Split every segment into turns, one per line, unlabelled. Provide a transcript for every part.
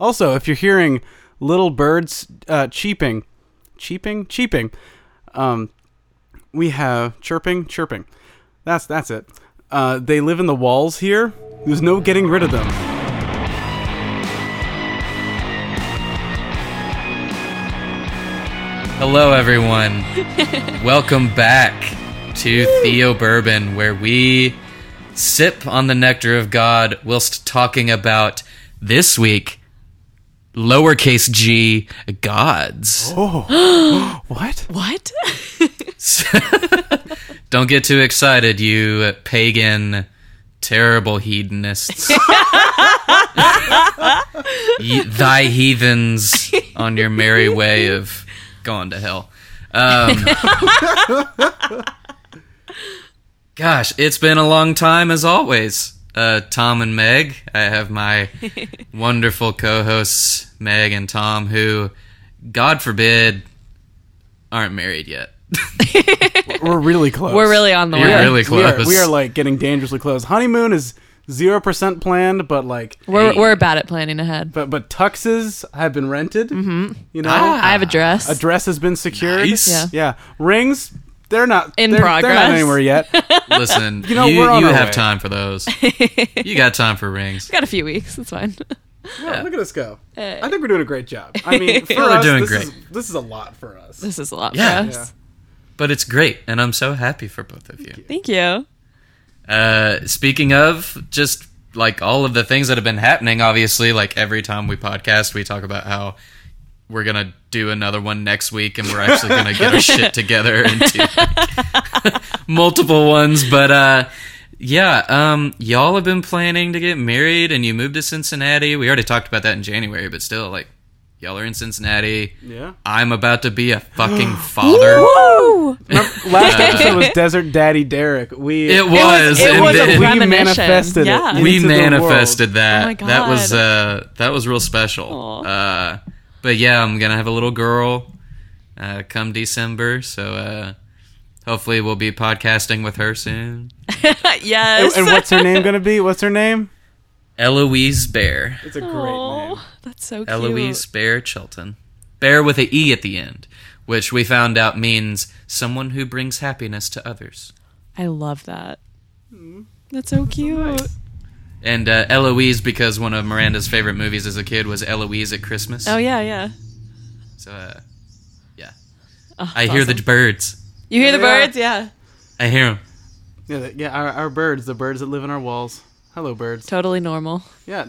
Also, if you're hearing little birds uh, cheeping, cheeping, cheeping, um, we have chirping, chirping. That's that's it. Uh, they live in the walls here. There's no getting rid of them.
Hello, everyone. Welcome back to Theo Bourbon, where we sip on the nectar of God whilst talking about this week lowercase g gods.
Oh, what?
What?
Don't get too excited, you pagan, terrible hedonists. Ye- thy heathens on your merry way of going to hell. Um, gosh, it's been a long time as always. Uh, Tom and Meg. I have my wonderful co hosts, Meg and Tom, who, God forbid, aren't married yet.
We're really close.
We're really on the
You're
way.
really
We are,
close.
we are like getting dangerously close. Honeymoon is zero percent planned, but like,
We're,
Hey.
we're bad at planning ahead.
but but tuxes have been rented. Mm-hmm. You know,
Ah.
I have a dress.
a dress has been secured.
Nice.
Yeah.
Yeah, rings. They're not
In
they're, They're not
progress.
anywhere yet.
Listen,
You know,
you, you have
way.
time for those. you got time for rings.
Got a few weeks. It's fine.
Yeah, look at us go.
Hey.
I think we're doing a great job. I mean, for
Yeah, we're
us,
doing
this
great.
Is, this is a lot for us.
this is a lot
Yeah.
for us. Yeah.
But it's great, and I'm so happy for both of you.
Thank you.
Uh, speaking of just like all of the things that have been happening, obviously, like every time we podcast, we talk about how we're gonna do another one next week, and we're actually gonna get our shit together and do like, multiple ones. But uh, yeah, um, y'all have been planning to get married, and you moved to Cincinnati. We already talked about that in January, but still, like, y'all are in Cincinnati.
Yeah.
I'm about to be a fucking father.
Woo!
Last episode was Desert Daddy Derek. We
It was.
it
and
was a
then-
we manifested
Yeah.
it.
we manifested that.
Oh my
That was uh that was real special.
Aw.
But yeah, I'm gonna have a little girl uh come December, so uh hopefully we'll be podcasting with her soon.
yes.
And, and what's her name going to be? What's her name?
Eloise Bear.
It's a great
Aw,
name.
That's so cute.
Eloise Bear Chilton. Bear with a E at the end, which we found out means someone who brings happiness to others.
I love that. That's so cute.
And uh, Eloise, because one of Miranda's favorite movies as a kid was Eloise at Christmas.
Oh yeah, yeah.
So, uh, yeah.
Oh,
I hear
awesome.
the birds.
You hear the
Yeah.
birds? Yeah.
I hear them.
Yeah, the- yeah. Our, our birds, the birds that live in our walls. Hello, birds.
Totally normal.
Yeah,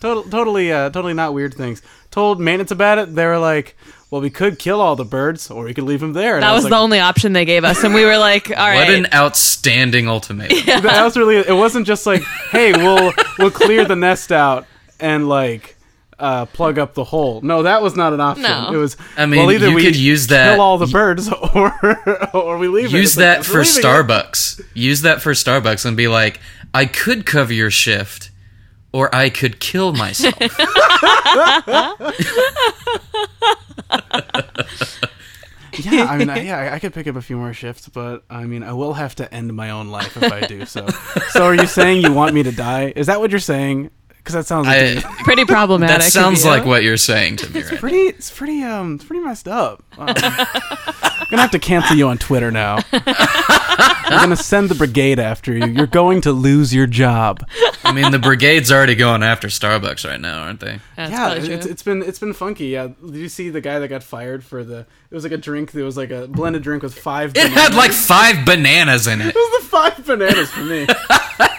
total, totally, uh, totally not weird things. Told maintenance about it. They were like, "Well, we could kill all the birds, or we could leave them there." And
That
I
was
was
the only option they gave us, and we were like, "All right."
What an outstanding ultimatum.
that was really. It wasn't just like, "Hey, we'll we'll clear the nest out and like uh, plug up the hole." No, that was not an option.
No.
It was.
I mean,
well, either
you
we
could use that-
kill all the birds, or or we leave it.
Use
It's like,
that
"We're
for
leaving it."
Starbucks. Use that for Starbucks and be like, I could cover your shift, or I could kill myself.
Yeah, I mean, I, yeah, I- I could pick up a few more shifts, but I mean, I will have to end my own life if I do. So, so are you saying you want me to die? Is that what you're saying? Because that sounds like
I,
Pretty problematic.
that sounds
you.
like what you're saying to me, right?
pretty. It's pretty. Um, it's pretty messed up. Um, I'm gonna have to cancel you on Twitter now. I'm gonna send the brigade after you. You're going to lose your job.
I mean, the brigade's already going after Starbucks right now, aren't they?
That's
yeah, it's, it's been it's been funky. Yeah, did you see the guy that got fired for the? It was like a drink. That was like a blended drink with five.
It
bananas.
had like five bananas in it.
It was the five bananas for me.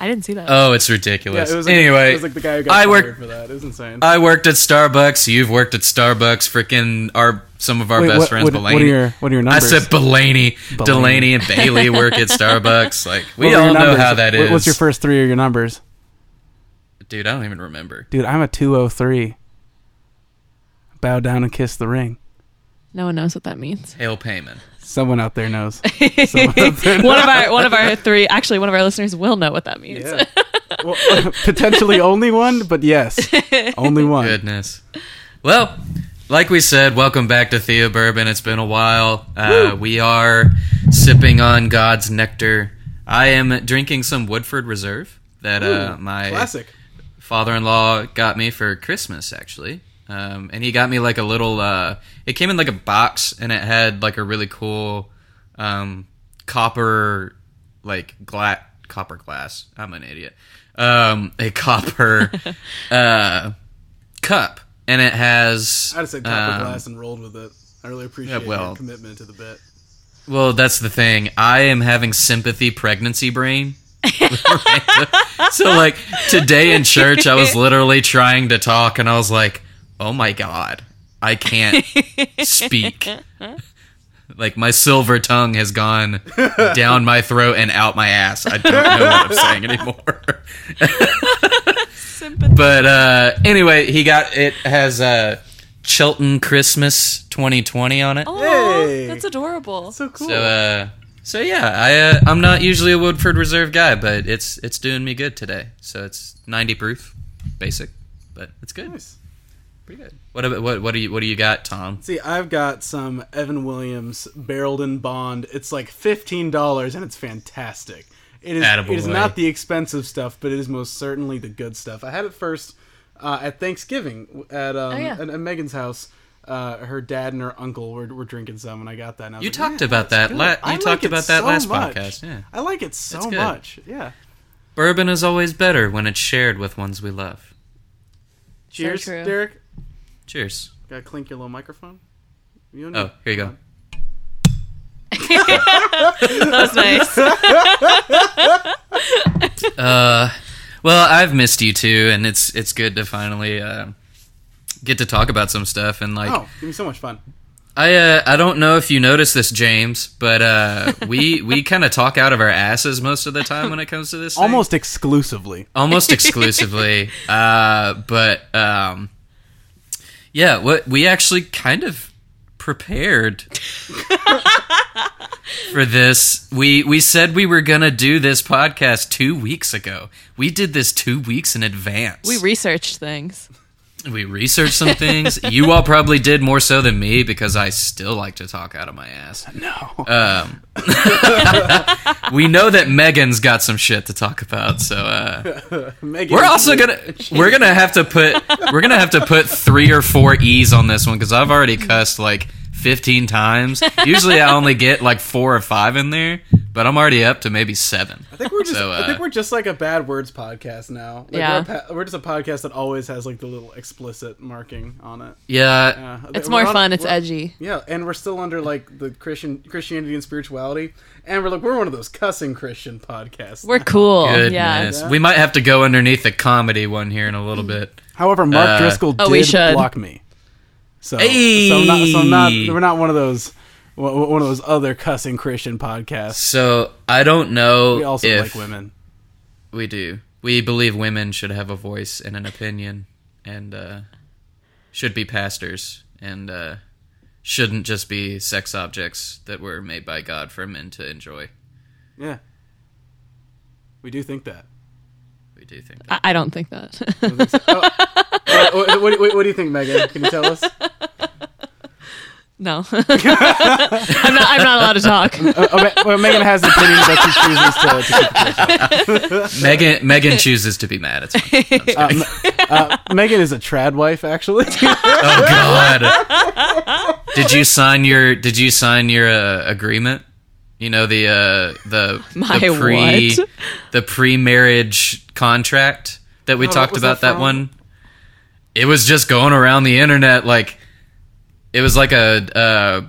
I didn't see that.
Oh, it's
Yeah,
ridiculous.
it was like,
anyway,
it was like the guy who got
I worked-
for that. It was insane.
I worked at Starbucks. You've worked at Starbucks. Freaking our some of our
Wait,
best
what,
friends,
what,
Delaney.
what are your what are your numbers?
I said Delaney,
Delaney.
Delaney and Bailey work at Starbucks. Like we
What were
all know how that is.
What-
is.
What's your first three of your numbers?
Dude, I don't even remember.
Dude, I'm a 203. Bow down and kiss the ring.
no one knows what that means.
Hail Payman.
Someone out there knows.
one of our one of our three, actually, one of our listeners will know what that means.
Yeah. well, potentially only one, but yes, only one.
Goodness. Well, like we said, welcome back to Theo Bourbon. It's been a while. Uh, we are sipping on God's nectar. I am drinking some Woodford Reserve that uh, my
Classic.
father-in-law got me for Christmas actually. Um, and he got me like a little uh, it came in like a box and it had like a really cool um, copper like glass copper glass. I'm an idiot. Um, a copper uh, cup and it has
I just said copper
um,
glass and rolled with it. I really appreciate
well-
your commitment to the bit.
Well, that's the thing. I am having sympathy pregnancy brain. so like today in church I was literally trying to talk and I was like, "Oh my god, I can't speak." Like my silver tongue has gone down my throat and out my ass. I don't know what I'm saying anymore. but uh anyway, he got it has uh Chilton Christmas 2020 on it.
Oh,
Hey.
that's adorable.
So cool.
So uh so yeah, I uh, I'm not usually a Woodford Reserve guy, but it's it's doing me good today. So it's 90 proof, basic, but it's good.
nice.
Pretty good. What about what what do you what do you got, Tom?
See, I've got some Evan Williams barreled in bond. It's like fifteen dollars, and it's fantastic. It is.
Attaboy.
It is not the expensive stuff, but it is most certainly the good stuff. I had it first uh, at Thanksgiving at um,
Oh, yeah.
at, at Megan's house. Uh, her dad and her uncle were, were drinking some, and I got that. And I
You
like,
talked
"Man,
about that
good."
la-
I
you
like
talked
it
about that
so
last
much.
podcast, yeah.
I like it so
It's good.
much. Yeah.
Bourbon is always better when it's shared with ones we love.
Cheers,
true.
Derek.
Cheers.
Gotta clink your little microphone. You don't
Oh,
need-
here you go.
That was nice.
Uh, well, I've missed you too, and it's it's good to finally uh, get to talk about some stuff. And like,
Oh, give me so much fun.
I uh, I don't know if you noticed this, James, but uh, we we kind of talk out of our asses most of the time when it comes to this. thing.
Almost exclusively.
almost exclusively. uh, but um, yeah, what we actually kind of prepared for this. We we said we were gonna do this podcast two weeks ago. We did this two weeks in advance.
we researched things.
We researched some things. you all probably did more so than me because I still like to talk out of my ass.
No.
Um, we know that Megan's got some shit to talk about, so uh, we're also gonna we're gonna have to put we're gonna have to put three or four e's on this one because I've already cussed like 15 times. Usually I only get like four or five in there, but I'm already up to maybe seven.
I think we're just.
So,
I think
uh,
we're just like a bad words podcast now. Like
Yeah.
We're, a pa- we're just a podcast that always has like the little explicit marking on it.
Yeah,
Yeah.
It's more
we're on-
fun. It's edgy.
Yeah, and we're still under like the Christian Christianity and spirituality, and we're like we're one of those cussing Christian podcasts.
We're cool.
goodness.
Yeah.
Yeah.
We might have to go underneath the comedy one here in a little bit.
However, Mark
Uh,
Driscoll
Oh,
did
we should.
block me. So,
Hey!
so, not, so not. We're not one of those. One of those other cussing Christian podcasts.
So I don't know
We also like women.
we do. We believe women should have a voice and an opinion, and uh, should be pastors, and uh, shouldn't just be sex objects that were made by God for men to enjoy.
Yeah, we do think that.
We do think that.
I, I don't think that.
Uh, what, what, what, what do you think, Megan? Can you tell us?
no. I'm not. I'm not allowed to talk.
Uh, well, Megan has an opinion, but she chooses to, to keep it to herself.
Megan Megan chooses to be mad. It's fine.
Uh, uh, Megan is a trad wife, actually.
oh God! Did you sign your Did you sign your uh, agreement? You know the uh, the
My
the pre
what?
the pre marriage contract that we
Oh,
talked about
that
that, one. It was just going around the internet like it was like a uh,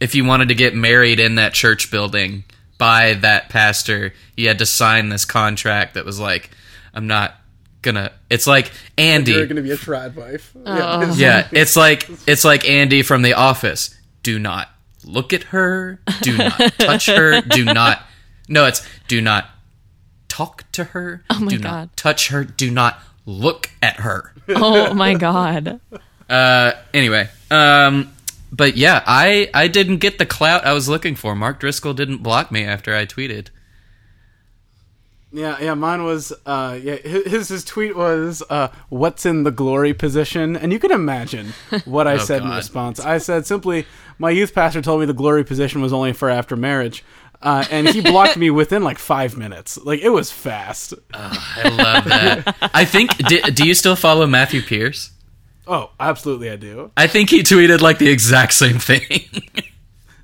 if you wanted to get married in that church building by that pastor, you had to sign this contract that was like I'm not gonna. It's like Andy.
You're going to be a trad wife.
Oh.
Yeah, it's like it's like Andy from The Office. Do not look at her. Do not touch her. Do not. No, it's do not talk to her.
Oh my
do
God.
not touch her. Do not look at her.
Oh my god.
Uh, anyway, um, but yeah, I I didn't get the clout I was looking for. Mark Driscoll didn't block me after I tweeted.
Yeah, yeah, mine was uh yeah, his his tweet was uh what's in the glory position? And you can imagine what I
Oh,
said in response. I said simply my youth pastor told me the glory position was only for after marriage. uh, and he blocked me within like five minutes. Like it was fast.
I love that. I think. Do, do you still follow Matthew Pierce?
Oh, absolutely, I do.
I think he tweeted like the exact same thing.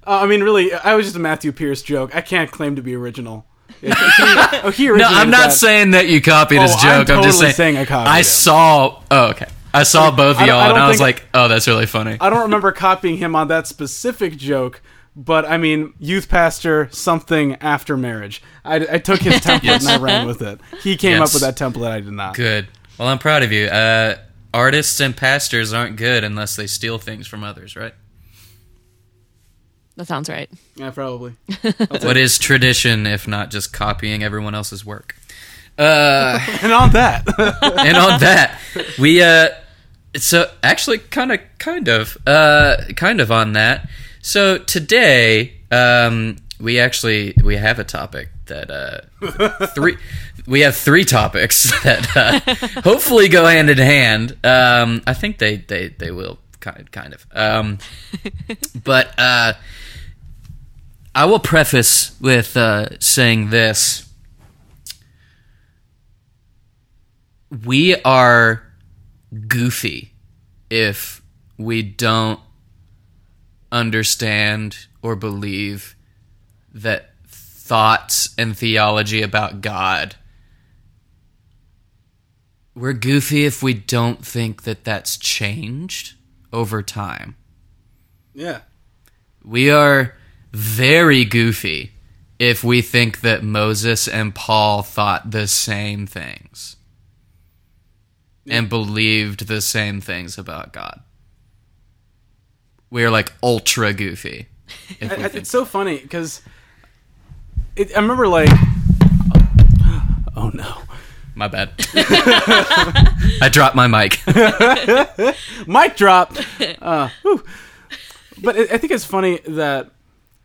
Uh, I mean, really, I was just a Matthew Pierce joke. I can't claim to be original. He, oh, he
no, I'm not
that.
saying that you copied his
Oh,
joke.
I'm
I'm, just saying,
saying I copied
I
him.
saw. Oh, okay. I saw both of
I don't- I
y'all, and I was like, "Oh, that's really funny."
I don't remember copying him on that specific joke, but I mean, youth pastor, something after marriage. I, I took his template and I ran with it. He came
Yes.
up with that template. I did not.
Good. Well, I'm proud of you. Uh, artists and pastors aren't good unless they steal things from others, right?
That sounds right.
Yeah, probably.
What is tradition if not just copying everyone else's work? Uh,
And on that,
and on that, we uh, so actually kind of, kind of, uh, kind of on that. So today, um, we actually we have a topic that uh, three. We have three topics that uh, hopefully go hand in hand. Um, I think they they they will kind kind of. Um, but uh, I will preface with uh, saying this. we are goofy if we don't understand or believe that thoughts and theology about God. We're goofy if we don't think that that's changed over time.
yeah,
We are very goofy if we think that Moses and Paul thought the same things and believed the same things about God. We are like ultra goofy. If
I- I- it's so funny because I remember like, oh no,
my bad. I dropped my mic.
mic drop. Uh, but I think it's funny that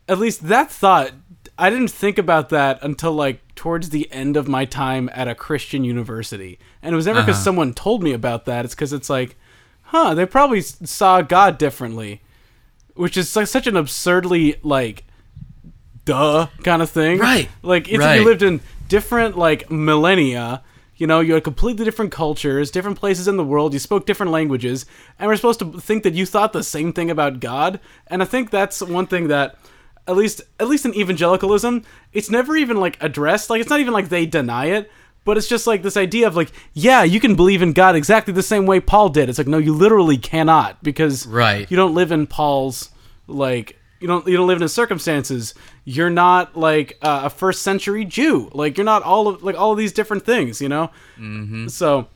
at least that thought I didn't think about that until like towards the end of my time at a Christian university, and it was never because
Uh-huh.
someone told me about that. It's because it's like, huh, they probably saw God differently, which is like such an absurdly like, duh kind of thing,
Right.
Like if
Right.
you lived in different like millennia. You know, you had completely different cultures, different places in the world. You spoke different languages, and we're supposed to think that you thought the same thing about God. And I think that's one thing that, at least, at least in evangelicalism, it's never even like addressed. Like it's not even like they deny it, but it's just like this idea of like, yeah, you can believe in God exactly the same way Paul did. It's like no, you literally cannot because
Right.
you don't live in Paul's like you don't you don't live in his circumstances. You're not like uh, a first century Jew. Like you're not all of like all of these different things. You know. Mm-hmm. So.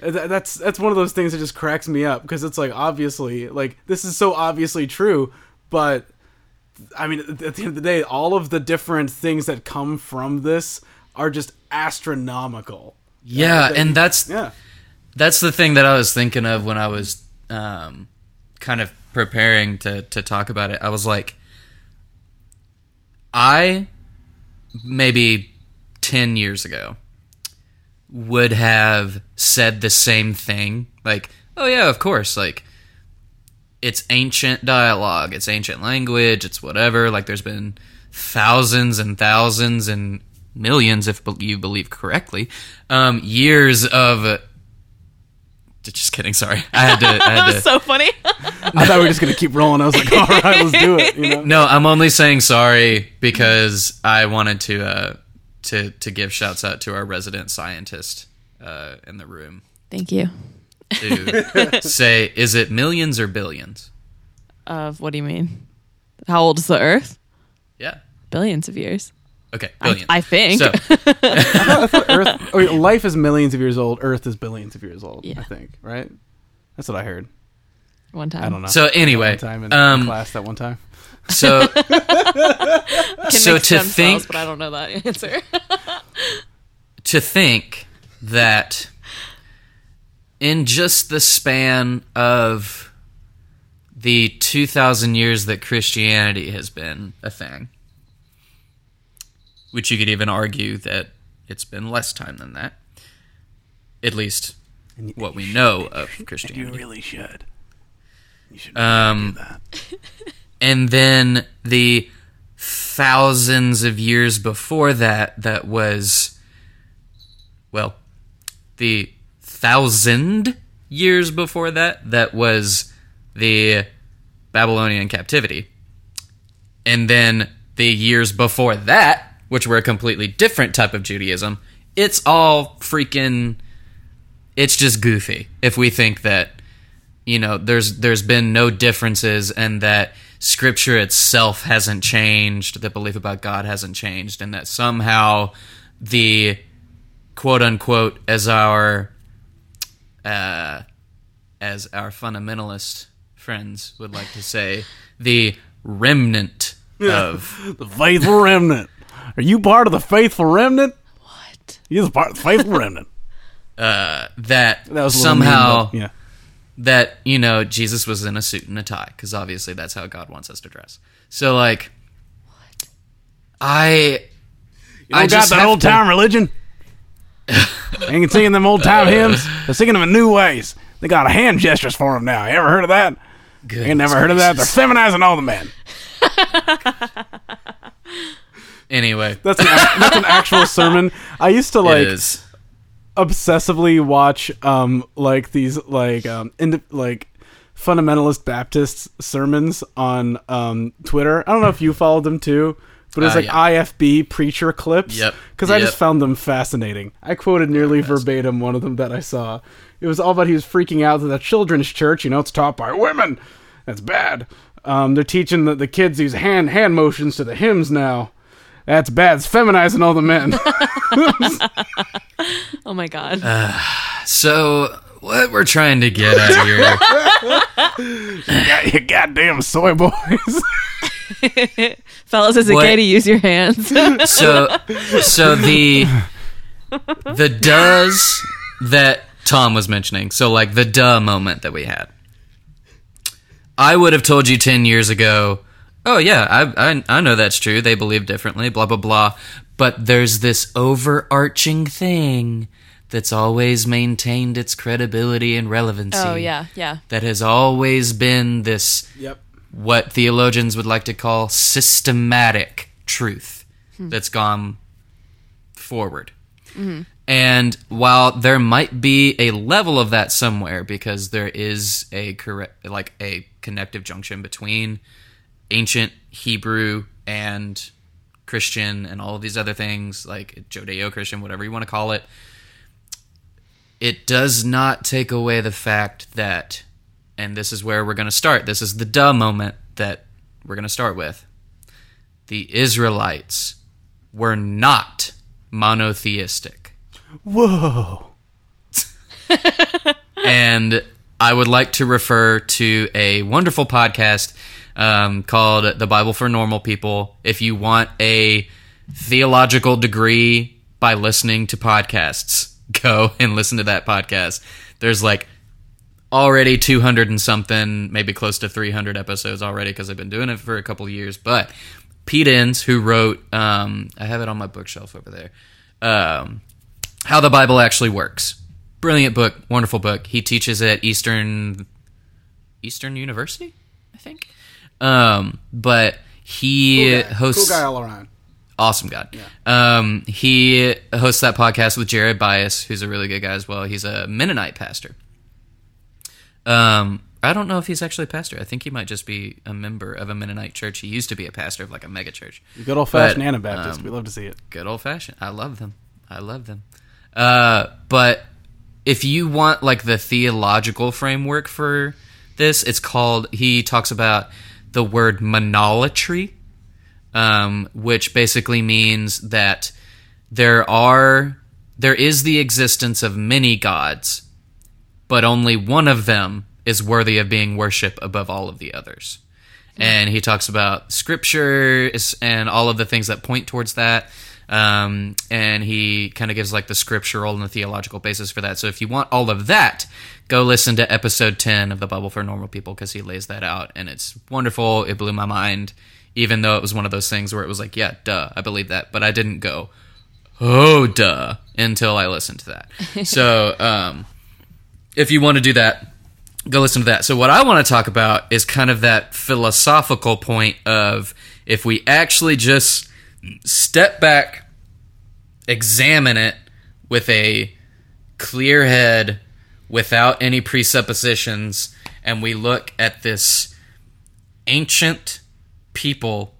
That's that's one of those things that just cracks me up because it's like obviously like this is so obviously true, but I mean at the end of the day, all of the different things that come from this are just astronomical.
Yeah,
that
and that's
Yeah,
that's the thing that I was thinking of when I was um, kind of preparing to to talk about it. I was like, I maybe ten years ago would have said the same thing, like, oh yeah, of course, like it's ancient dialogue, it's ancient language, it's whatever. Like there's been thousands and thousands and millions, if you believe correctly, um, years of. Just kidding. Sorry, I had to. I
That was
to.
so funny.
I thought we were just gonna keep rolling. I was like, all right, let's do it. You know.
No, I'm only saying sorry because I wanted to uh, to to give shouts out to our resident scientist uh, in the room
Thank you.
To say, is it millions or billions?
Of what do you mean? How old is the Earth?
Yeah.
Billions of years.
Okay,
I,
billions.
I think.
So
I thought Earth, or life is millions of years old. Earth is billions of years old.
Yeah.
I think, right? That's what I heard.
One time.
I don't know.
so anyway,
One time in, in
um,
class that one time.
so so to
stem cells,
think
but I don't know that answer.
to think that in just the span of the 2000 years that Christianity has been a thing, which you could even argue that it's been less time than that, at least what we know of Christianity.
You really should. You should
Um, and then the thousands of years before that that was well the thousand years before that that was the babylonian captivity. And then the years before that which were a completely different type of judaism it's all freaking it's just goofy. If we think that you know there's there's been no differences and that scripture itself hasn't changed the belief about god hasn't changed and that somehow the quote unquote as our uh as our fundamentalist friends would like to say the remnant of
The faithful remnant. Are you part of the faithful remnant?
What?
You're the part of the faithful remnant.
uh that,
That was a mean,
somehow
yeah.
that you know Jesus was in a suit and a tie because obviously that's how God wants us to dress. So like, what? I
You
I
don't got
just
that old
to-
time religion. Ain't singing them old time hymns. They're singing them in new ways. They got hand gestures for them now. You ever heard of that? Ain't never heard of that. They're feminizing all the men.
anyway.
That's an, that's an actual sermon. I used to like obsessively watch um like these like um ind- like fundamentalist Baptist sermons on um Twitter. I don't know if you followed them too, but it's
Uh,
like
yeah.
IFB preacher clips.
Yep.
Because I just found them fascinating. I quoted nearly verbatim one of them that I saw. It was all about he was freaking out that the children's church, you know, it's taught by women. That's bad. Um, they're teaching the, the kids these hand hand motions to the hymns now. That's bad. It's feminizing all the men.
Oh my god.
So what we're trying to get at here?
Got you goddamn soy boys.
Fellas, is it
what-
gay to use your hands?
so so the the does that Tom was mentioning. So like the duh moment that we had. I would have told you ten years ago. Oh yeah, I, I I know that's true. They believe differently. Blah blah blah. But there's this overarching thing that's always maintained its credibility and relevancy.
oh yeah, yeah.
That has always been this
yep.
What theologians would like to call systematic truth hmm. that's gone forward. Mm-hmm. And while there might be a level of that somewhere, because there is a correct, like a connective junction between ancient Hebrew and Christian and all of these other things, like Judeo-Christian, whatever you want to call it, it does not take away the fact that, and this is where we're going to start. This is the duh moment that we're going to start with. The Israelites were not monotheistic.
Whoa.
and I would like to refer to a wonderful podcast um, called The Bible for Normal People. If you want a theological degree by listening to podcasts, go and listen to that podcast. There's like already 200 and something, maybe close to 300 episodes already because I've been doing it for a couple years. But Pete Enns, who wrote, um, I have it on my bookshelf over there, um, How the Bible Actually Works. Brilliant book, wonderful book. He teaches at Eastern Eastern University, I think. Um, but he hosts
Cool guy all around.
awesome guy. Um, he hosts that podcast with Jared Byas, who's a really good guy as well. He's a Mennonite pastor. Um, I don't know if he's actually a pastor. I think he might just be a member of a Mennonite church. He used to be a pastor of like a mega church.
Good old fashioned
But,
Anabaptist.
um,
we love to see it.
Good old fashioned. I love them. I love them. Uh, but if you want like the theological framework for this, it's called. He talks about the word monolatry, um, which basically means that there are there is the existence of many gods, but only one of them is worthy of being worshipped above all of the others. And he talks about scripture and all of the things that point towards that. Um, and he kind of gives like the scriptural and the theological basis for that. So if you want all of that, go listen to episode 10 of the Bible for Normal People because he lays that out. And it's wonderful. It blew my mind, even though it was one of those things where it was like, yeah, duh, I believe that. But I didn't go, oh, duh, until I listened to that. so, um, if you want to do that, go listen to that. So, what I want to talk about is kind of that philosophical point of if we actually just step back, examine it with a clear head, without any presuppositions, and we look at this ancient people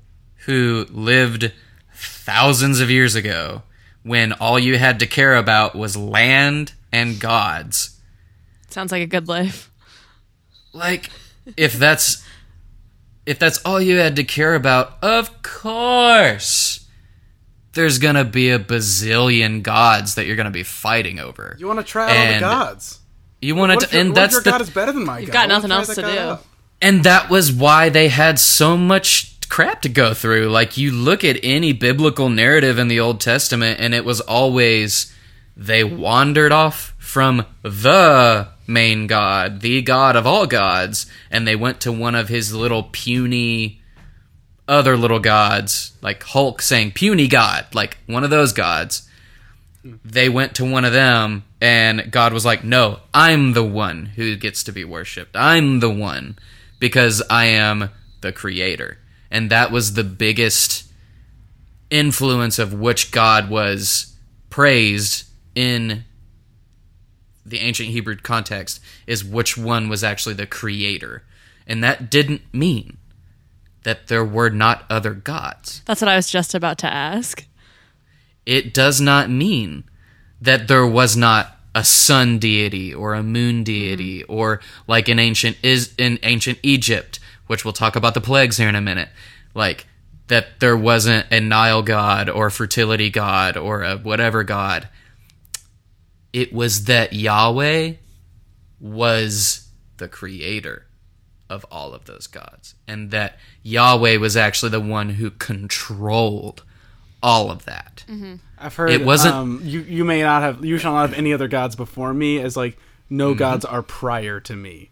who lived thousands of years ago when all you had to care about was land and gods.
Sounds like a good life.
Like if that's if that's all you had to care about, of course there's going to be a bazillion gods that you're going to be fighting over.
You want to try out all the gods?
You want
What
to
if,
and
what if
that's
your
the
god is better than my god.
You've
god?
got
I wanna
nothing else to do.
out.
And that was why they had so much crap to go through. Like, you look at any biblical narrative in the Old Testament, and it was always they wandered off from the main God, the God of all gods, and they went to one of his little puny other little gods, like Hulk saying puny God, like one of those gods. They went to one of them, and God was like, No, I'm the one who gets to be worshipped. I'm the one because I am the creator. And that was the biggest influence of which God was praised in the ancient Hebrew context is which one was actually the creator. And that didn't mean that there were not other gods.
That's what I was just about to ask.
It does not mean that there was not a sun deity or a moon deity mm-hmm. or like in ancient is in ancient Egypt, which we'll talk about the plagues here in a minute. Like that there wasn't a Nile god or fertility god or a whatever god. It was that Yahweh was the creator of all of those gods and that Yahweh was actually the one who controlled all of that.
I've heard
It wasn't-
Um, you you may not have. You shall not have any other gods before me. As like no
Mm-hmm.
gods are prior to me.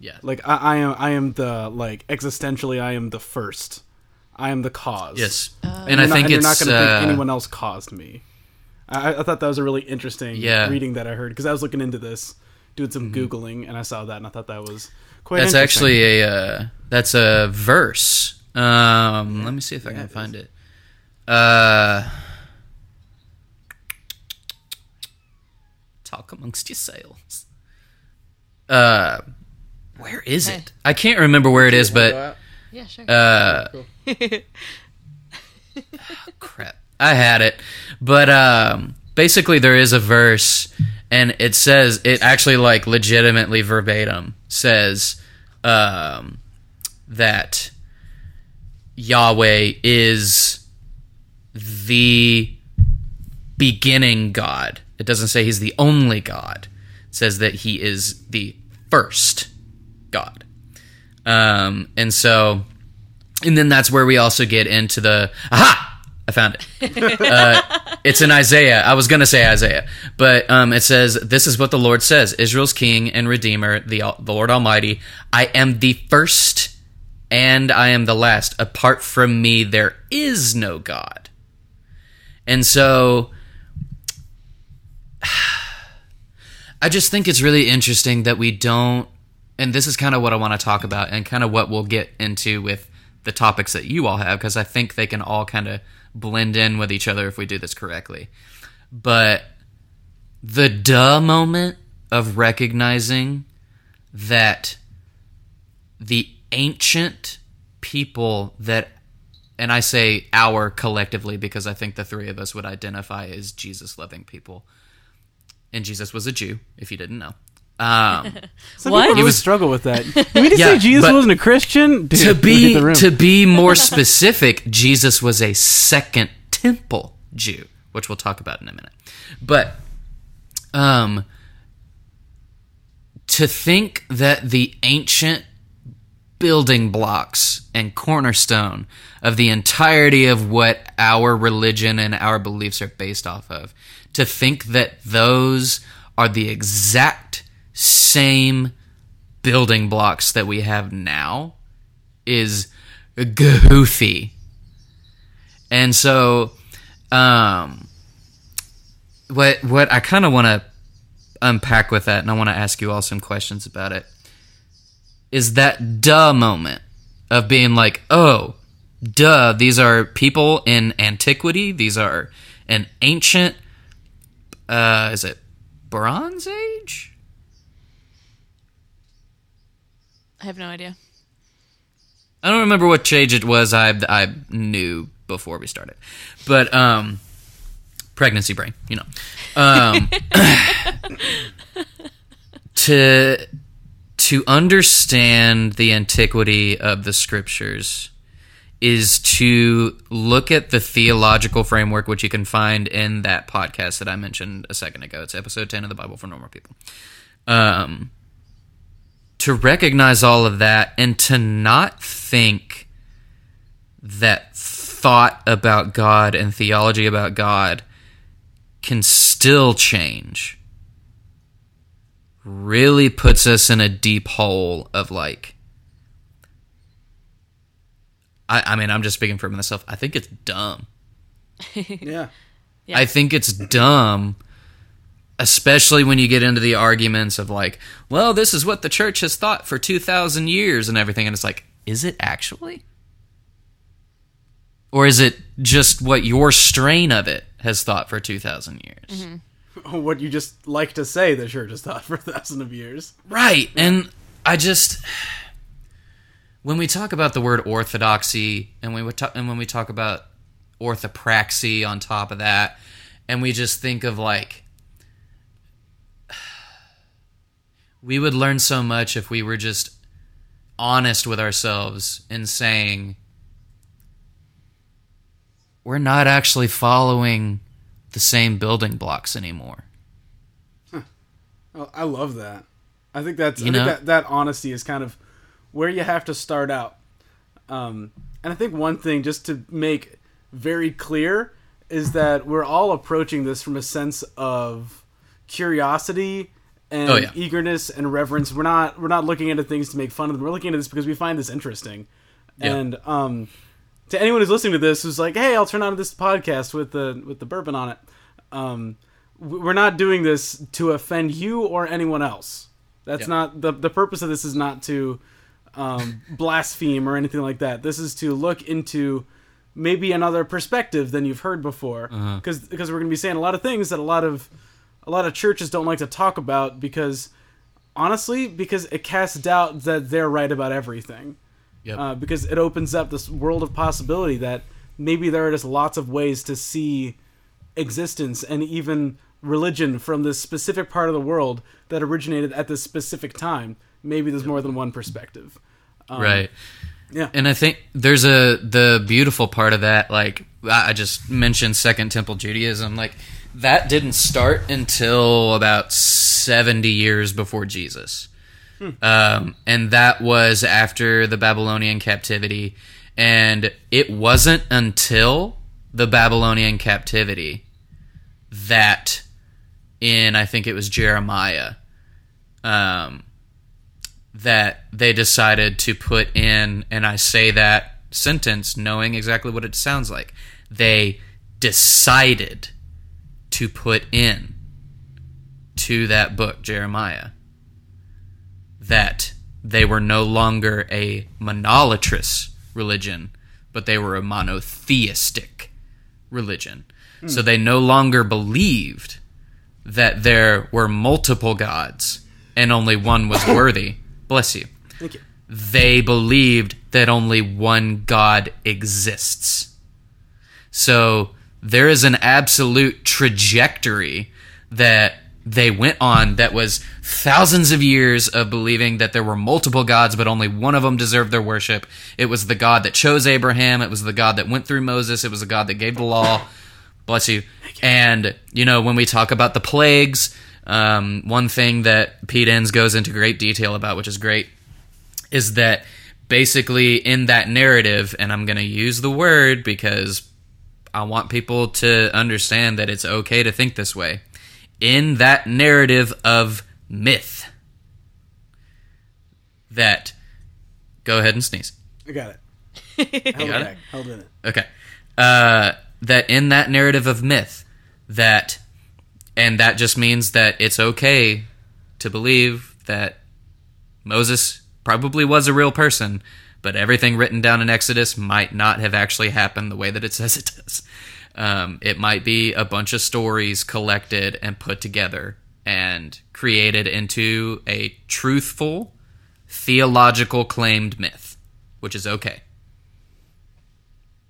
Yeah.
Like I, I am. I am the like existentially. I am the first. I am the cause.
Yes, and
And
I
you're not-
think
and you're
it's
not going to
uh,
think anyone else caused me. I, I thought that was a really interesting
Yeah. Mm-hmm.
reading that I heard because I was looking into this, doing some googling, and I saw that, and I thought that was quite.
that's
interesting.
actually a uh, that's a verse. Um, let me see if I can find it. Uh, talk amongst yourselves. Uh, where is
Okay.
it? I can't remember where it is, but
Yeah, sure.
uh, crap. I had it. But um basically there is a verse and it says it actually like legitimately verbatim says um that Yahweh is the beginning God. It doesn't say he's the only God. It says that he is the first God. Um and so and then that's where we also get into the aha i found it. Uh, it's in isaiah. I was going to say isaiah. But um, it says this is what the lord says israel's king and redeemer the, the lord almighty. I am the first and i am the last. Apart from me there is no god. And so I just think it's really interesting that we don't, and this is kind of what I want to talk about, and kind of what we'll get into with the topics that you all have, because I think they can all kind of blend in with each other if we do this correctly. But the duh moment of recognizing that the ancient people that and I say our collectively because I think the three of us would identify as Jesus loving people. And Jesus was a Jew, if you didn't know. Um,
Some
What?
people
He
really
was-
struggle with that. You mean to
Yeah,
say Jesus wasn't a Christian? Dude,
to be to be more specific, Jesus was a second temple Jew, which we'll talk about in a minute. But um to think that the ancient building blocks and cornerstone of the entirety of what our religion and our beliefs are based off of. To think that those are the exact same building blocks that we have now is goofy. And so um what what I kind of want to unpack with that and I want to ask you all some questions about it is that duh moment of being like, oh, duh, these are people in antiquity. These are an ancient, uh, is it Bronze Age?
I have no idea.
I don't remember what change it was. I I knew before we started, but um, pregnancy brain, you know, um, to to understand the antiquity of the scriptures is to look at the theological framework which you can find in that podcast that I mentioned a second ago. It's episode 10 of the Bible for Normal People. Um, to recognize all of that and to not think that thought about God and theology about God can still change really puts us in a deep hole of like I, I mean i'm just speaking for myself i think it's dumb
Yeah.
Yeah.
i think it's dumb especially when you get into the arguments of like well this is what the church has thought for 2000 years and everything and it's like is it actually or is it just what your strain of it has thought for 2000 years mm-hmm.
What you just like to say the church has thought for a thousand of years.
Right. And I just when we talk about the word orthodoxy and we talk, and when we talk about orthopraxy on top of that and we just think of like we would learn so much if we were just honest with ourselves in saying we're not actually following the same building blocks anymore.
Oh, I love that. I think that's
You
I
know?
think that that honesty is kind of where you have to start out. Um, and I think one thing just to make very clear is that we're all approaching this from a sense of curiosity and
Oh, yeah.
eagerness and reverence. We're not we're not looking into things to make fun of them. We're looking at this because we find this interesting.
Yeah.
And um, to anyone who's listening to this who's like, "Hey, I'll turn on this podcast with the with the bourbon on it." Um, we're not doing this to offend you or anyone else. That's
Yeah.
not the the purpose of this is not to um, blaspheme or anything like that. This is to look into maybe another perspective than you've heard before, because because we're going to be saying a lot of things that a lot of a lot of churches don't like to talk about because honestly because it casts doubt that they're right about everything
Yep.
uh, because it opens up this world of possibility that maybe there are just lots of ways to see existence and even religion from this specific part of the world that originated at this specific time. Maybe there's more than one perspective.
right.
Yeah.
And I think there's a the beautiful part of that. Like I just mentioned, Second Temple Judaism. Like that didn't start until about seventy years before Jesus, um, and that was after the Babylonian captivity. And it wasn't until the Babylonian captivity that, in I think it was Jeremiah, um, that they decided to put in, and I say that sentence knowing exactly what it sounds like. They decided to put in to that book, Jeremiah, that they were no longer a monolatrous religion, but they were a monotheistic religion. Hmm. So they no longer believed that there were multiple gods and only one was worthy. Bless you. They believed that only one God exists. So there is an absolute trajectory that they went on that was thousands of years of believing that there were multiple gods, but only one of them deserved their worship. It was the God that chose Abraham. It was the God that went through Moses. It was the God that gave the law. Bless you. And, you know, when we talk about the plagues, um, one thing that Pete Enns goes into great detail about, which is great, is that basically in that narrative, and I'm going to use the word because I want people to understand that it's okay to think this way. In that narrative of myth, that go ahead and sneeze.
I got it. Held it
got it?
Held in it.
Okay. Uh, that in that narrative of myth, that, and that just means that it's okay to believe that Moses probably was a real person, but everything written down in Exodus might not have actually happened the way that it says it does. Um, it might be a bunch of stories collected and put together and created into a truthful, theological claimed myth, which is okay.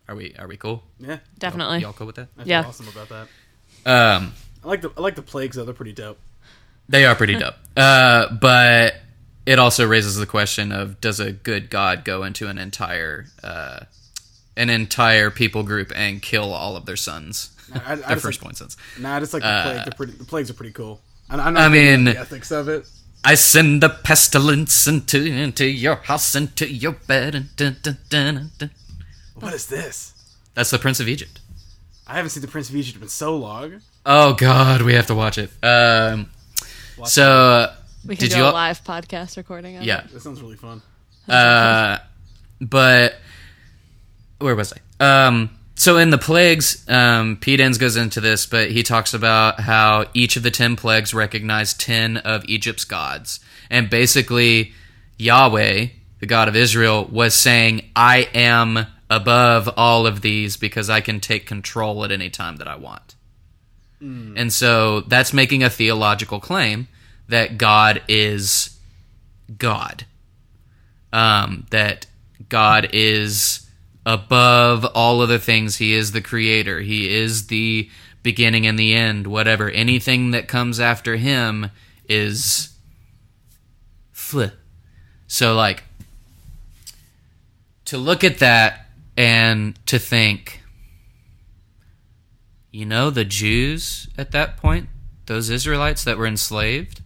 Are we are we cool?
Yeah,
Definitely.
Y'all cool with that?
I feel
Yeah.
awesome about that.
Um,
I like the I like the plagues though. They're pretty dope.
They are pretty dope. Uh, but it also raises the question of does a good god go into an entire uh, an entire people group and kill all of their sons?
I, I, I
their
just
first
like,
point sons.
Nah, just like the
Uh,
plague. They're pretty. The plagues are pretty cool. I, I'm
I mean-
the ethics of it.
I send the pestilence into into your house, into your bed. And dun, dun, dun, dun, dun.
What is this?
That's the Prince of Egypt.
I haven't seen the Prince of Egypt in so long.
Oh God, we have to watch it. Um, so uh,
We can
Did
do
you
a
all-
live podcast recording of
yeah,
it.
That sounds really fun.
Uh, but where was I? Um, so in the plagues, um, Pete Enns goes into this, but he talks about how each of the ten plagues recognized ten of Egypt's gods, and basically Yahweh, the God of Israel, was saying, "I am above all of these because I can take control at any time that I want." And so that's making a theological claim that God is God um, that God is above all other things. He is the creator. He is the beginning and the end. Whatever. Anything that comes after him is fl. So, like, to look at that and to think, you know, the Jews at that point, those Israelites that were enslaved,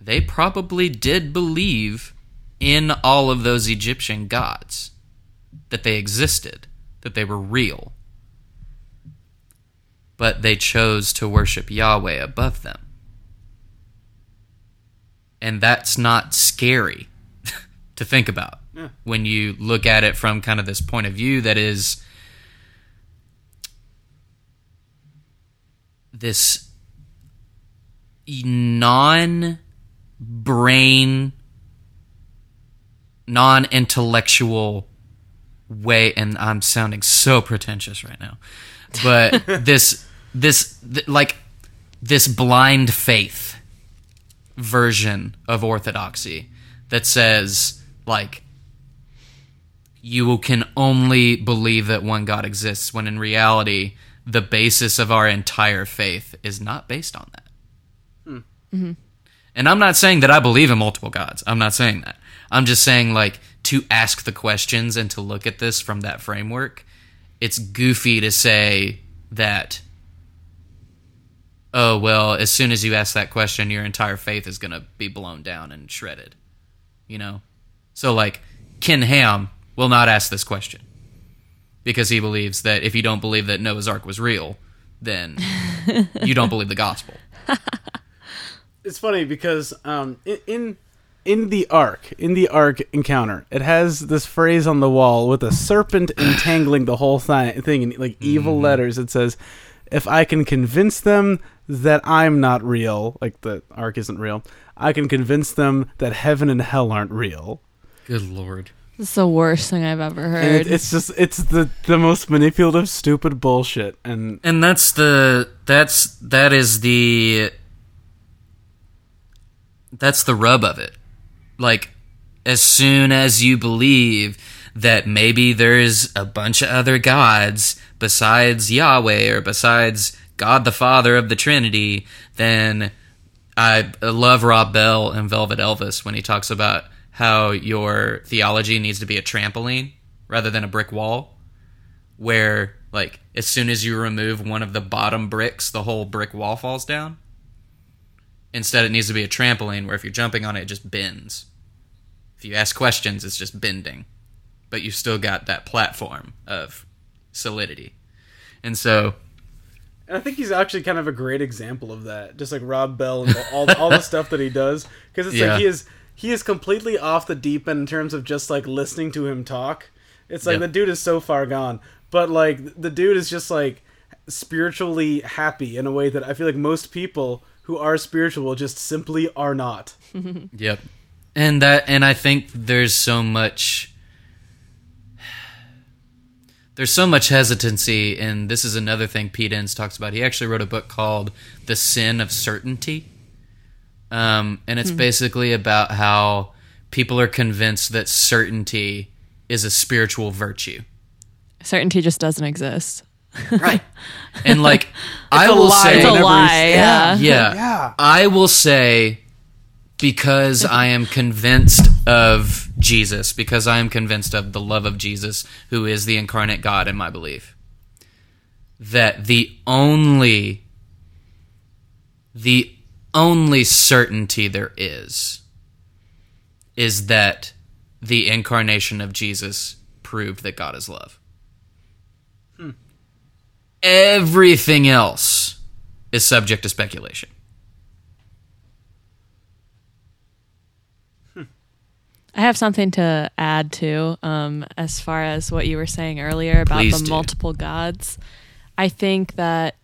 they probably did believe in all of those Egyptian gods, that they existed, that they were real. But they chose to worship Yahweh above them. And that's not scary to think about
Yeah.
when you look at it from kind of this point of view that is this non brain, non intellectual way, and I'm sounding so pretentious right now, but this, this, th- like, this blind faith version of orthodoxy that says, like, you can only believe that one God exists when in reality, the basis of our entire faith is not based on that. Hmm. Hmm. Mm-hmm. And I'm not saying that I believe in multiple gods. I'm not saying that. I'm just saying, like, to ask the questions and to look at this from that framework, it's goofy to say that, oh, well, as soon as you ask that question, your entire faith is going to be blown down and shredded. You know? So, like, Ken Ham will not ask this question because he believes that if you don't believe that Noah's Ark was real, then you don't believe the gospel.
It's funny because um, in, in in the ark, in the ark encounter, it has this phrase on the wall with a serpent entangling the whole thi- thing in like evil letters. It says, "If I can convince them that I'm not real, like the ark isn't real, I can convince them that heaven and hell aren't real."
Good lord.
This is the worst thing I've ever heard.
it, it's just it's the the most manipulative, stupid bullshit. And
And that's the that's that is the that's the rub of it. Like as soon as you believe that maybe there's a bunch of other gods besides Yahweh or besides God the Father of the Trinity, then I love Rob Bell and Velvet Elvis when he talks about how your theology needs to be a trampoline rather than a brick wall where like as soon as you remove one of the bottom bricks, the whole brick wall falls down. Instead, it needs to be a trampoline where if you're jumping on it, it just bends. If you ask questions, it's just bending, but you've still got that platform of solidity. And so,
And I think he's actually kind of a great example of that. Just like Rob Bell and all all the stuff that he does, because it's
Yeah.
like he is he is completely off the deep end in terms of just like listening to him talk. It's like
Yep.
the dude is so far gone, but like the dude is just like spiritually happy in a way that I feel like most people who are spiritual just simply are not.
Yep. and that and i think there's so much there's so much hesitancy and this is another thing pete enns talks about he actually wrote a book called the sin of certainty um, and it's basically about how people are convinced that certainty is a spiritual virtue
Certainty just doesn't exist.
Right and like i
a
will
lie.
say
It's a lie.
you-
Yeah.
yeah.
Yeah.
I will say because I am convinced of Jesus, because I am convinced of the love of Jesus, who is the incarnate God in my belief, that the only the only certainty there is is that the incarnation of Jesus proved that God is love. Everything else is subject to speculation.
I have something to add to um, as far as what you were saying earlier about
Please
the
do.
multiple gods. I think that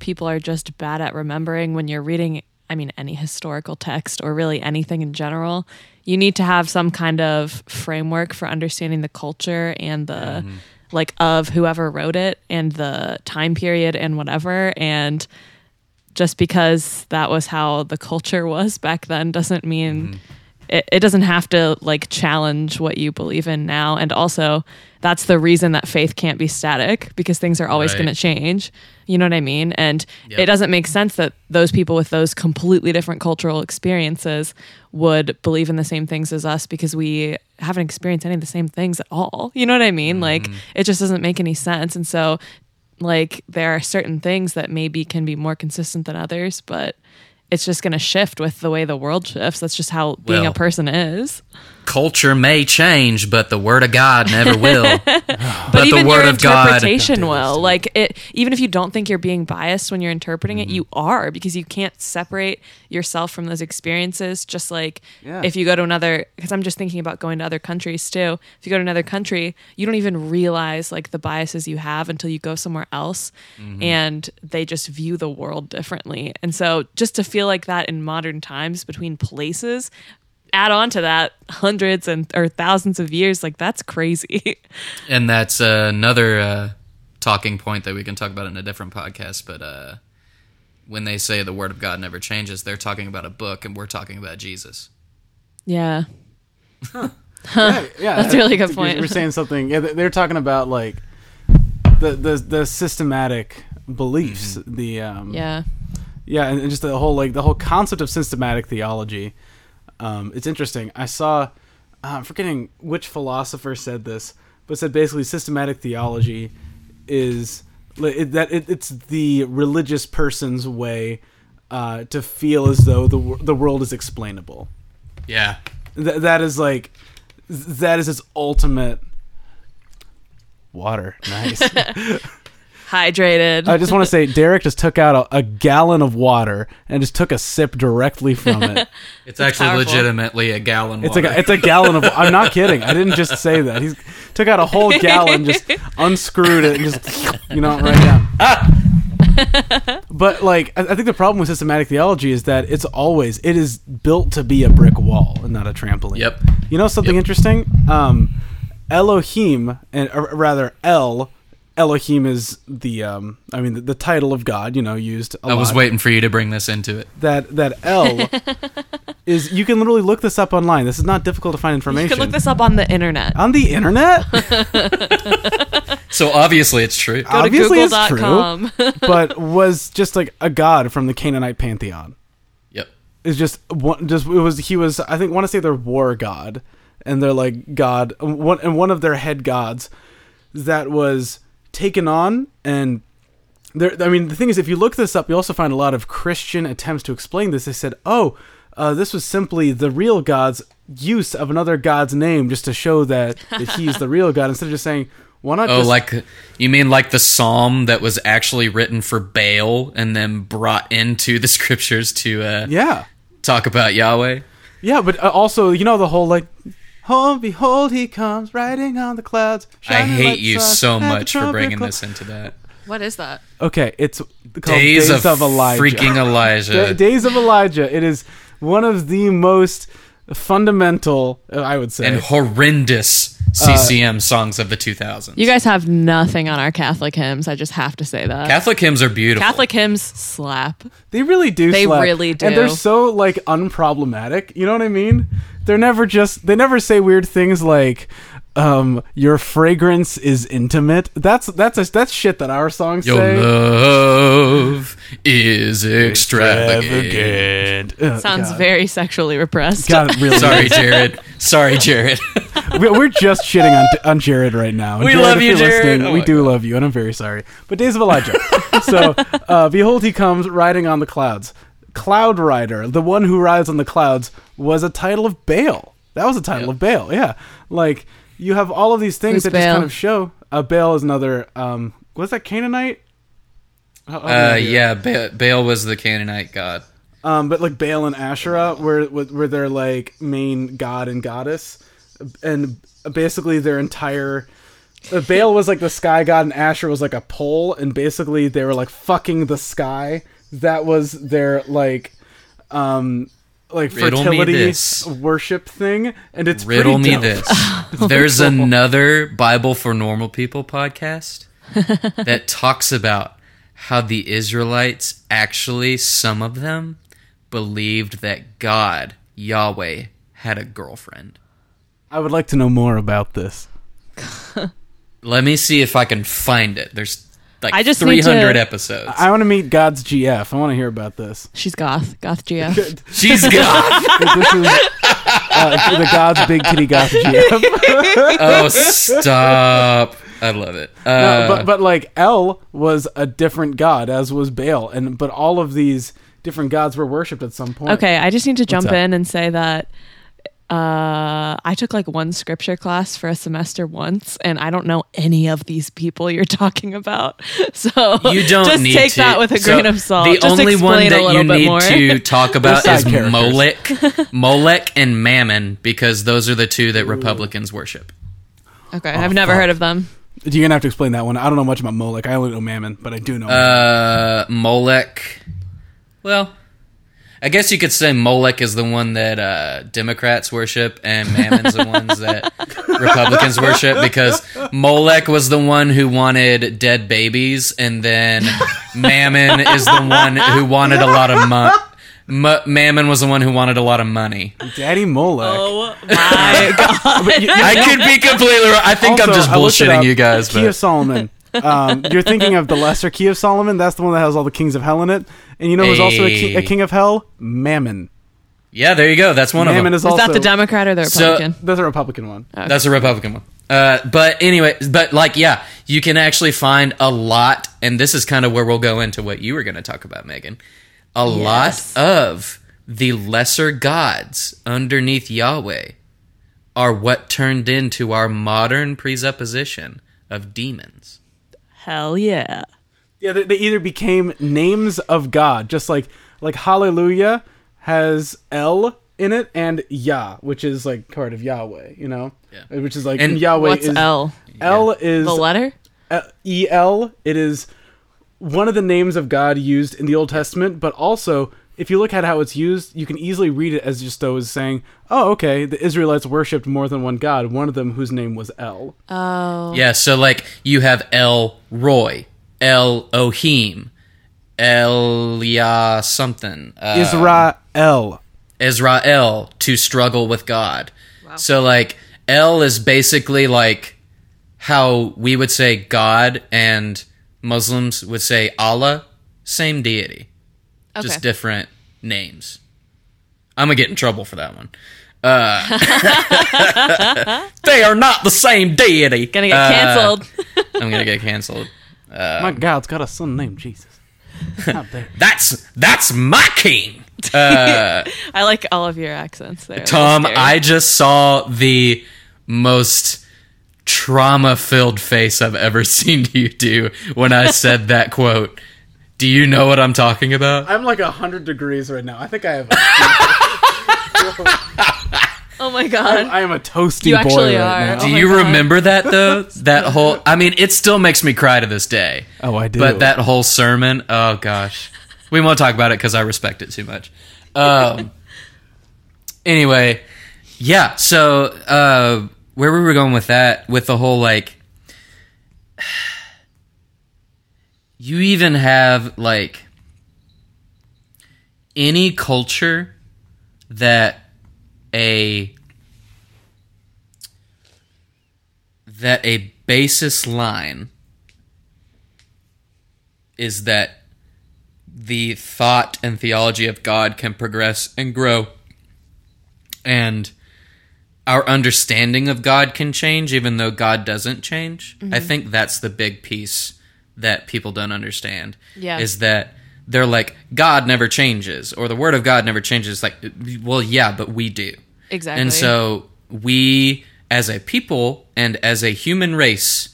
people are just bad at remembering when you're reading, I mean, any historical text or really anything in general. You need to have some kind of framework for understanding the culture and the
Mm-hmm.
Like of whoever wrote it and the time period and whatever. And just because that was how the culture was back then doesn't mean
Mm-hmm.
It, it doesn't have to like challenge what you believe in now. And also that's the reason that faith can't be static because things are always
Right.
going to change. You know what i mean? And
Yep.
it doesn't make sense that those people with those completely different cultural experiences would believe in the same things as us because we haven't experienced any of the same things at all. You know what i mean? Like mm-hmm. it just doesn't make any sense. And so like there are certain things that maybe can be more consistent than others but it's just going to shift with the way the world shifts. That's just how being
Well,
a person is
Culture may change, but the word of God never will. but,
but
the
even
word
your
of God
interpretation will. Like it even if you don't think you're being biased when you're interpreting it mm-hmm. you are because you can't separate yourself from those experiences. Just like
Yeah.
if you go to another because i'm just thinking about going to other countries too. If you go to another country you don't even realize like the biases you have until you go somewhere else mm-hmm. and they just view the world differently. And so just to feel like that in modern times between places add on to that hundreds and or thousands of years like that's crazy
and that's uh, another uh, talking point that we can talk about in a different podcast. But uh, when they say the word of God never changes, they're talking about a book, and we're talking about Jesus.
yeah
yeah, yeah,
That's a really good point
we're saying something. Yeah, they- they're talking about like the the the systematic beliefs. The um,
Yeah.
yeah, and and just the whole like the whole concept of systematic theology. Um, it's interesting. I saw, uh, I'm forgetting which philosopher said this, but said basically systematic theology is it, that it, it's the religious person's way uh, to feel as though the the world is explainable.
Yeah.
Th- that is like that is its ultimate water. Nice.
Hydrated.
I just want to say Derek just took out a, a gallon of water and just took a sip directly from it.
It's actually
powerful.
legitimately a gallon.
It's
water.
like a, it's a gallon of. I'm not kidding. I didn't just say that. He took out a whole gallon, just unscrewed it, and just you know right down. but like, I, I think the problem with systematic theology is that it's always it is built to be a brick wall and not a trampoline.
Yep.
You know something
Yep.
interesting? Um, Elohim, and or rather El. Elohim is the um, I mean the, the title of God. You know, used. I
I was waiting for you to bring this into it.
that that El is. You can literally look this up online. This is not difficult to find information.
you can look this up on the internet.
on the internet.
So obviously it's true.
Go
Obviously
to
it's
google.com.
but was just like a god from the Canaanite pantheon.
Yep.
Is just one. Just it was he was. I think want to say their war god, and they're like god. One and one of their head gods that was taken on and. There, I mean, the thing is, if you look this up, you also find a lot of Christian attempts to explain this. They said, "Oh, uh, this was simply the real God's use of another God's name, just to show that, that He's the real God." Instead of just saying, "Why not?"
Oh,
just,
like you mean like the psalm that was actually written for Baal and then brought into the scriptures to uh,
yeah,
talk about Yahweh?
Yeah, but uh, also, you know, the whole like, oh, behold, he comes riding on the clouds.
I hate
like
you so much for bringing
call."
this into that.
what is that?
Okay, it's called
Days,
Days,
of,
Elijah.
freaking Elijah.
Da- Days of Elijah. It is one of the most fundamental, I would say.
and horrendous CCM songs of the 2000s.
You guys have nothing on our Catholic hymns. I just have to say that.
Catholic hymns are beautiful.
Catholic hymns slap.
They really do.
They
slap.
really
and they're so like unproblematic. You know what I mean? They're never just. They never say weird things like, um, "Your fragrance is intimate." That's that's a, that's shit that our songs
Your
say.
love is extravagant.
Oh,
Sounds
God.
very sexually repressed.
God, really.
Sorry. Jared. Sorry, Jared.
We- We're just shitting on on Jared right now. And
We
Jared,
love you, Jared. Oh
we
my
do love you, and I'm very sorry. But Days of Elijah. so, uh, behold, he comes riding on the clouds. Cloud Rider, the one who rides on the clouds, was a title of Baal. That was a title
Yep.
of Baal. Yeah, like you have all of these things
Who's
that just kind of show. Uh, Baal is another. Um, was that Canaanite? How- how
Uh,
I do it?
yeah, ba- Baal was the Canaanite god.
Um, but like Baal and Asherah, were where they're like main god and goddess, and basically their entire uh, Baal was like the sky god, and Asher was like a pole, and basically they were like fucking the sky. That was their like, um, like
Riddle
fertility worship thing, and it's
Riddle
pretty
me
dope.
this. There's another Bible for Normal People podcast that talks about how the Israelites actually, some of them, believed that God, Yahweh, had a girlfriend.
I would like to know more about this.
Let me see if I can find it. There's like
I just need
300
to-
episodes.
I want to meet God's GF. I want to hear about this.
She's goth. Goth GF.
She's God.
this is uh, the God's big kitty goth GF.
oh, stop. I love it. Uh,
No, but but like El was a different god, as was Baal, and but all of these different gods were worshipped at some point.
Okay, I just need to jump
up?
in and say that uh, I took like one scripture class for a semester once, and I don't know any of these people you're talking about. So
you don't
just
need
take
to.
that with a
So
grain of salt.
The
Just
only one that you need
more.
to talk about is
characters.
Molech, Molech, and Mammon because those are the two that Republicans worship.
okay, I've never heard of them.
You're gonna have to explain that one. I don't know much about Molech. I only know Mammon, but I do know.
Uh, Molech. Well, I guess you could say Molech is the one that uh, Democrats worship, and Mammon's the ones that Republicans worship because Molech was the one who wanted dead babies, and then Mammon is the one who wanted a lot of money. M- Mammon was the one who wanted a lot of money.
Daddy Molech.
Oh my god!
I could be completely wrong. I think I'm just
I looked it
bullshitting you guys,
Key of
but
Solomon. Um, you're thinking of the lesser Key of Solomon. That's the one that has all the kings of hell in it. And you know who's also a, ki- a king of hell? Mammon.
yeah, there you go. That's one
Mammon
of them.
is
Is
also
that the Democrat or the Republican?
So-
Republican?
That's a Republican one.
That's a Republican one. Uh, but anyway, but like, yeah, you can actually find a lot, and this is kind of where we'll go into what you were going to talk about, Megan. A
Yes.
lot of the lesser gods underneath Yahweh are what turned into our modern presupposition of demons.
Hell yeah!
Yeah, they, they either became names of God, just like like Hallelujah has L in it and Yah, which is like part of Yahweh, you know,
Yeah.
which is like
And
Yahweh
What's
is
L?
El is
The letter?
uh, El. It is one of the names of God used in the Old Testament, but also if you look at how it's used, you can easily read it as just though as saying, "Oh, okay, the Israelites worshipped more than one God. One of them whose name was El."
Oh,
Yeah, so like you have El Roy, El Ohim, El Yah something. Uh,
Israel.
Israel to struggle with God. So like El is basically like how we would say God and Muslims would say Allah, same deity,
okay.
just different names. I'm gonna get in trouble for that one. Uh, they are not the same deity.
Gonna get
Uh,
canceled.
I'm gonna get canceled.
My God's got a son named Jesus. It's there.
That's that's my king. Uh,
I like all of your accents there.
Tom. I just saw the most trauma filled face I've ever seen you do when I said that quote. Do you know what I'm talking about?
I'm like a hundred degrees right now. I think I have.
Oh my god.
I am a toasty
You
boy
actually
right
are.
now.
Oh
Do
my
you
God.
remember that though? That whole I mean, it still makes me cry to this day.
Oh, I do.
But that whole sermon, oh gosh. We won't talk about it because I respect it too much. Um, anyway, yeah. So uh, where we were going with that, with the whole like, you even have like any culture that a that a basis line is that the thought and theology of God can progress and grow and our understanding of God can change even though God doesn't change. I mm-hmm. think that's the big piece that people don't understand.
Yeah.
Is that they're like God never changes or the word of God never changes like well yeah, but we do.
Exactly.
And so we as a people and as a human race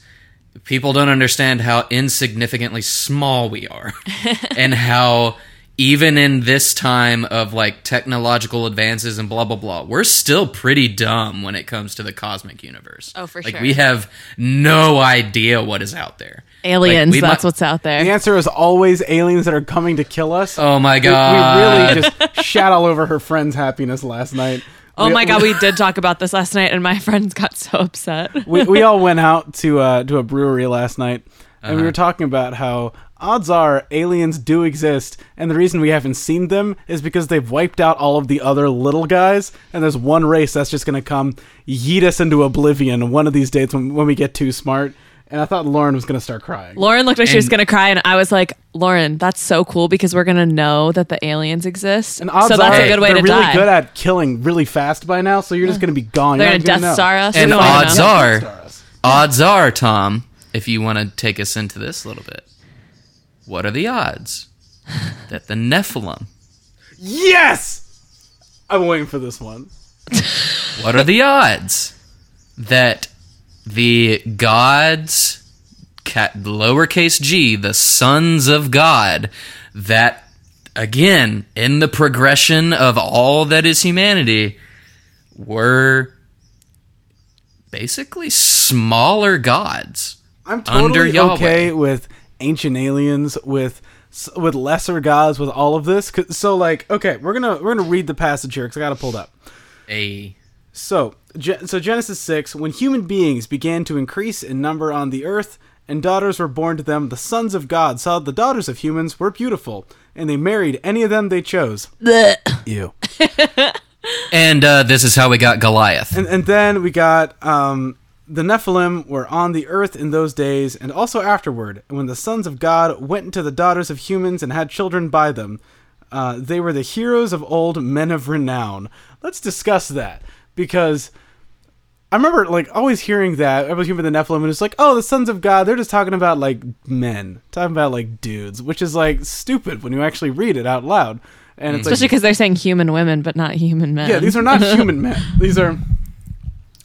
people don't understand how insignificantly small we are and how even in this time of like technological advances and blah blah blah we're still pretty dumb when it comes to the cosmic universe
Oh, for
like
sure.
we have no idea what is out there
aliens,
Like, we
that's
might-
what's out there.
The answer is always aliens that are coming to kill us.
oh my
We-
god
we, really just shat all over her friend's happiness last night.
Oh
We-
my god, we did talk about this last night, and my friends got so upset.
we, we all went out to uh, to a brewery last night, and we were talking about how odds are aliens do exist, and the reason we haven't seen them is because they've wiped out all of the other little guys, and there's one race that's just gonna come yeet us into oblivion one of these days when, when we get too smart. And I thought Lauren was gonna start crying.
Lauren looked like she was gonna cry, and I was like, "Lauren, that's so cool because we're gonna know that the aliens exist.
And odds
so that's
are
a good way
they're
to
really
die.
good at killing really fast by now, so you're just gonna be gone.
They're
You're
gonna Death Star us.
and
We
odds are
us.
odds are tom if you want to take us into this a little bit what are the odds that the nephilim
Yes, I'm waiting for this one.
What are the odds that the gods, cat, lowercase g, the sons of God, that again, in the progression of all that is humanity, were basically smaller gods?
I'm totally okay with ancient aliens, with with lesser gods, with all of this. So, like, okay, we're gonna we're gonna read the passage here because I got it up.
A
So, so Genesis six, when human beings began to increase in number on the earth, and daughters were born to them, the sons of God saw the daughters of humans were beautiful, and they married any of them they chose. Ew.
and uh, this is how we got Goliath.
And, and then we got um, the Nephilim were on the earth in those days, and also afterward. When the sons of God went into the daughters of humans and had children by them, uh, they were the heroes of old, men of renown. Let's discuss that because I remember like always hearing that. I was hearing the Nephilim, and it's like, oh, the sons of God. They're just talking about like men, talking about like dudes, which is like stupid when you actually read it out loud. And it's
Especially
like,
because they're saying human women, but not human men.
yeah, these are not human men. These are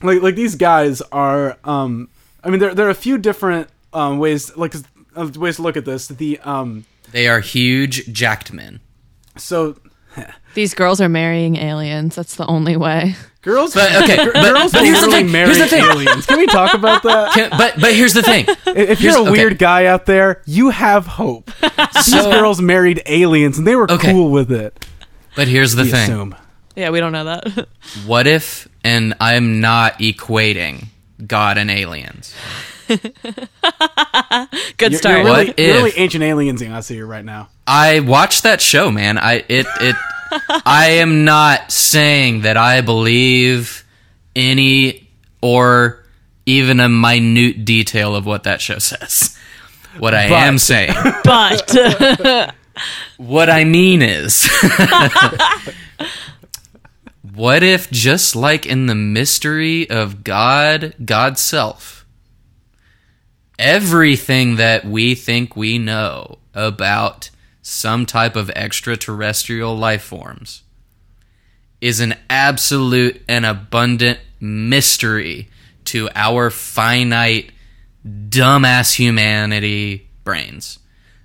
like like these guys are. Um, I mean, there there are a few different um, ways like uh, ways to look at this. The um,
They are huge jacked men.
so
These girls are marrying aliens. That's the only way.
girls,
But okay, but,
girls
but here's the thing.
marry
Here's the thing.
aliens. Can we talk about that?
Can- but but here's the thing.
If you're
Here's-
a
okay.
weird guy out there, you have hope. These
So-
girls married aliens, and they were
Okay.
cool with it.
But here's the
We
thing.
assume.
Yeah, we don't know that.
What if, and I'm not equating God and aliens.
Good
You're,
start.
you're really,
What
you're
if-
really ancient aliens us here right now.
I watched that show, man. I it it. I am not saying that I believe any or even a minute detail of what that show says. What I
But-
am saying,
but.
What I mean is, what if just like in the mystery of God, God's self, everything that we think we know about some type of extraterrestrial life forms is an absolute and abundant mystery to our finite dumbass humanity brains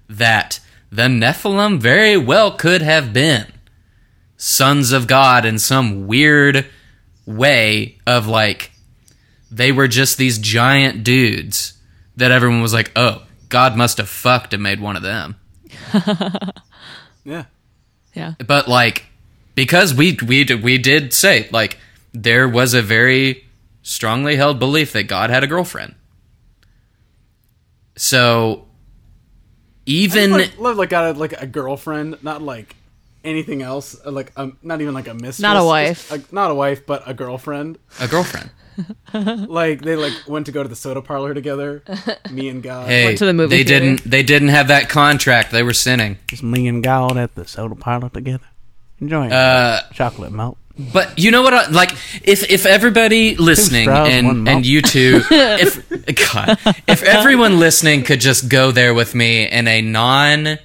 that the Nephilim very well could have been sons of God in some weird way of like they were just these giant dudes that everyone was like, "Oh, God must have fucked and made one of them."
Yeah.
yeah,
But like because we we we did say like there was a very strongly held belief that God had a girlfriend. So even
like, love like got a, like a girlfriend, not like anything else. Like um, not even like a mistress,
Not a
just
wife.
a- not a wife, but a girlfriend.
a girlfriend.
Like they like went to go to the soda parlor together. me and God.
Hey,
to the movie
they
theater.
didn't they didn't have that contract. They were sinning.
Just me and God at the soda parlor together, enjoying
Uh
chocolate melt.
But you know what? I, like, if if everybody listening
straws,
and and you two, if God, if everyone listening could just go there with me in a non,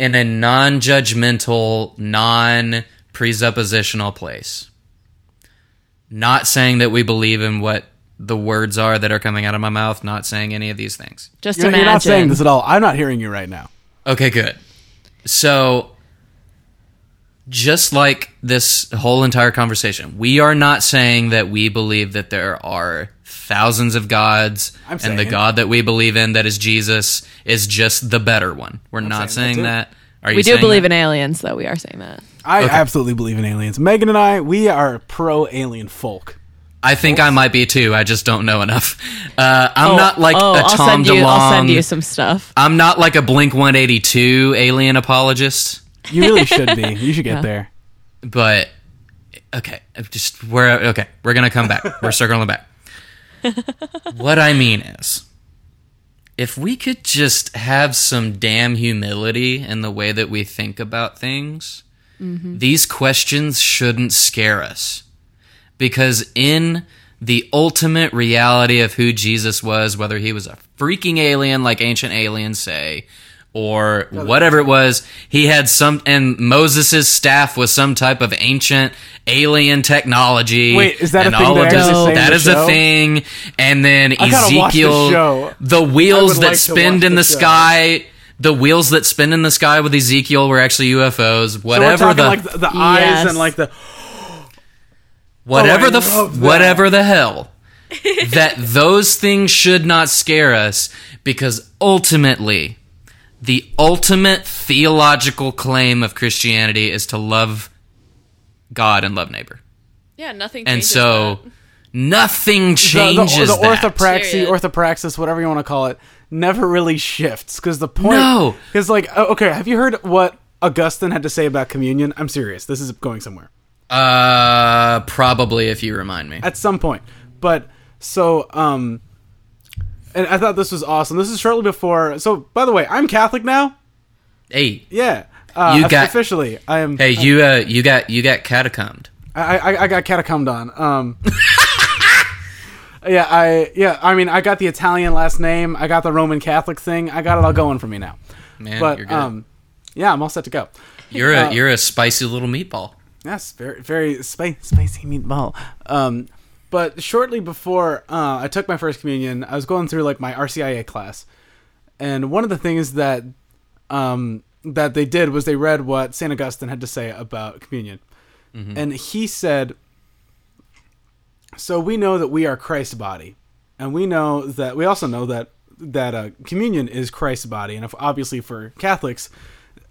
in a non-judgmental, non-presuppositional place, not saying that we believe in what the words are that are coming out of my mouth, not saying any of these things.
Just
You're,
imagine.
you're not saying this at all. I'm not hearing you right now.
Okay, good. So, just like this whole entire conversation, we are not saying that we believe that there are thousands of gods and the God that we believe in, that is Jesus, is just the better one. We're not
saying
saying
that
that. Are you
we do believe
that?
in aliens, though. We are saying that.
I
Okay.
absolutely believe in aliens. Megan and I, we are pro alien folk.
I think I might be too. I just don't know enough. Uh, I'm not like
oh,
a
I'll
Tom
send you.
DeLonge.
I'll send you some stuff.
I'm not like a Blink 182 alien apologist.
You really should be. You should get
Yeah.
there.
but okay just we're okay we're gonna come back we're circling back what i mean is if we could just have some damn humility in the way that we think about things mm-hmm. these questions shouldn't scare us. Because in the ultimate reality of who jesus was whether he was a freaking alien like ancient aliens say or whatever it was he had some and moses' staff was some type of ancient alien technology
Wait, is that a thing
all
they
of this-
say in
that
the
is a thing. And then
I gotta the
ezekiel the wheels that
like
spin in
the
the sky the wheels that spin in the sky with ezekiel were actually ufos
So
whatever
we're
the
like the, the eyes
Yes.
and like the oh,
whatever
Oh,
the f-
that.
whatever the hell that those things should not scare us because ultimately the ultimate theological claim of Christianity is to love God and love neighbor.
Yeah, nothing.
And so nothing
the,
changes
the, the
that.
orthopraxy,
Period.
orthopraxis, whatever you want to call it, never really shifts because the point.
No.
because like okay, have you heard what Augustine had to say about communion? I'm serious. This is going somewhere
Uh probably if you remind me.
at some point. But so um, and I thought this was awesome. This is shortly before. So by the way, I'm Catholic now.
Hey,
Yeah, uh,
You got-
officially. I am.
hey, you uh you got you got catacombed.
I, I I got catacombed on. Um. yeah, I yeah. I mean, I got the Italian last name. I got the Roman Catholic thing. I got it all going for me now.
Man,
but
you're good.
um, yeah, I'm all set to go.
you're a
uh,
you're a spicy little meatball.
Yes, very very spi- spicy meatball. Um, but shortly before uh, I took my first communion, I was going through like my RCIA class, and one of the things that um, that they did was they read what Saint Augustine had to say about communion, and he said, "So we know that we are Christ's body, and we know that we also know that that uh, communion is Christ's body, and if obviously for Catholics."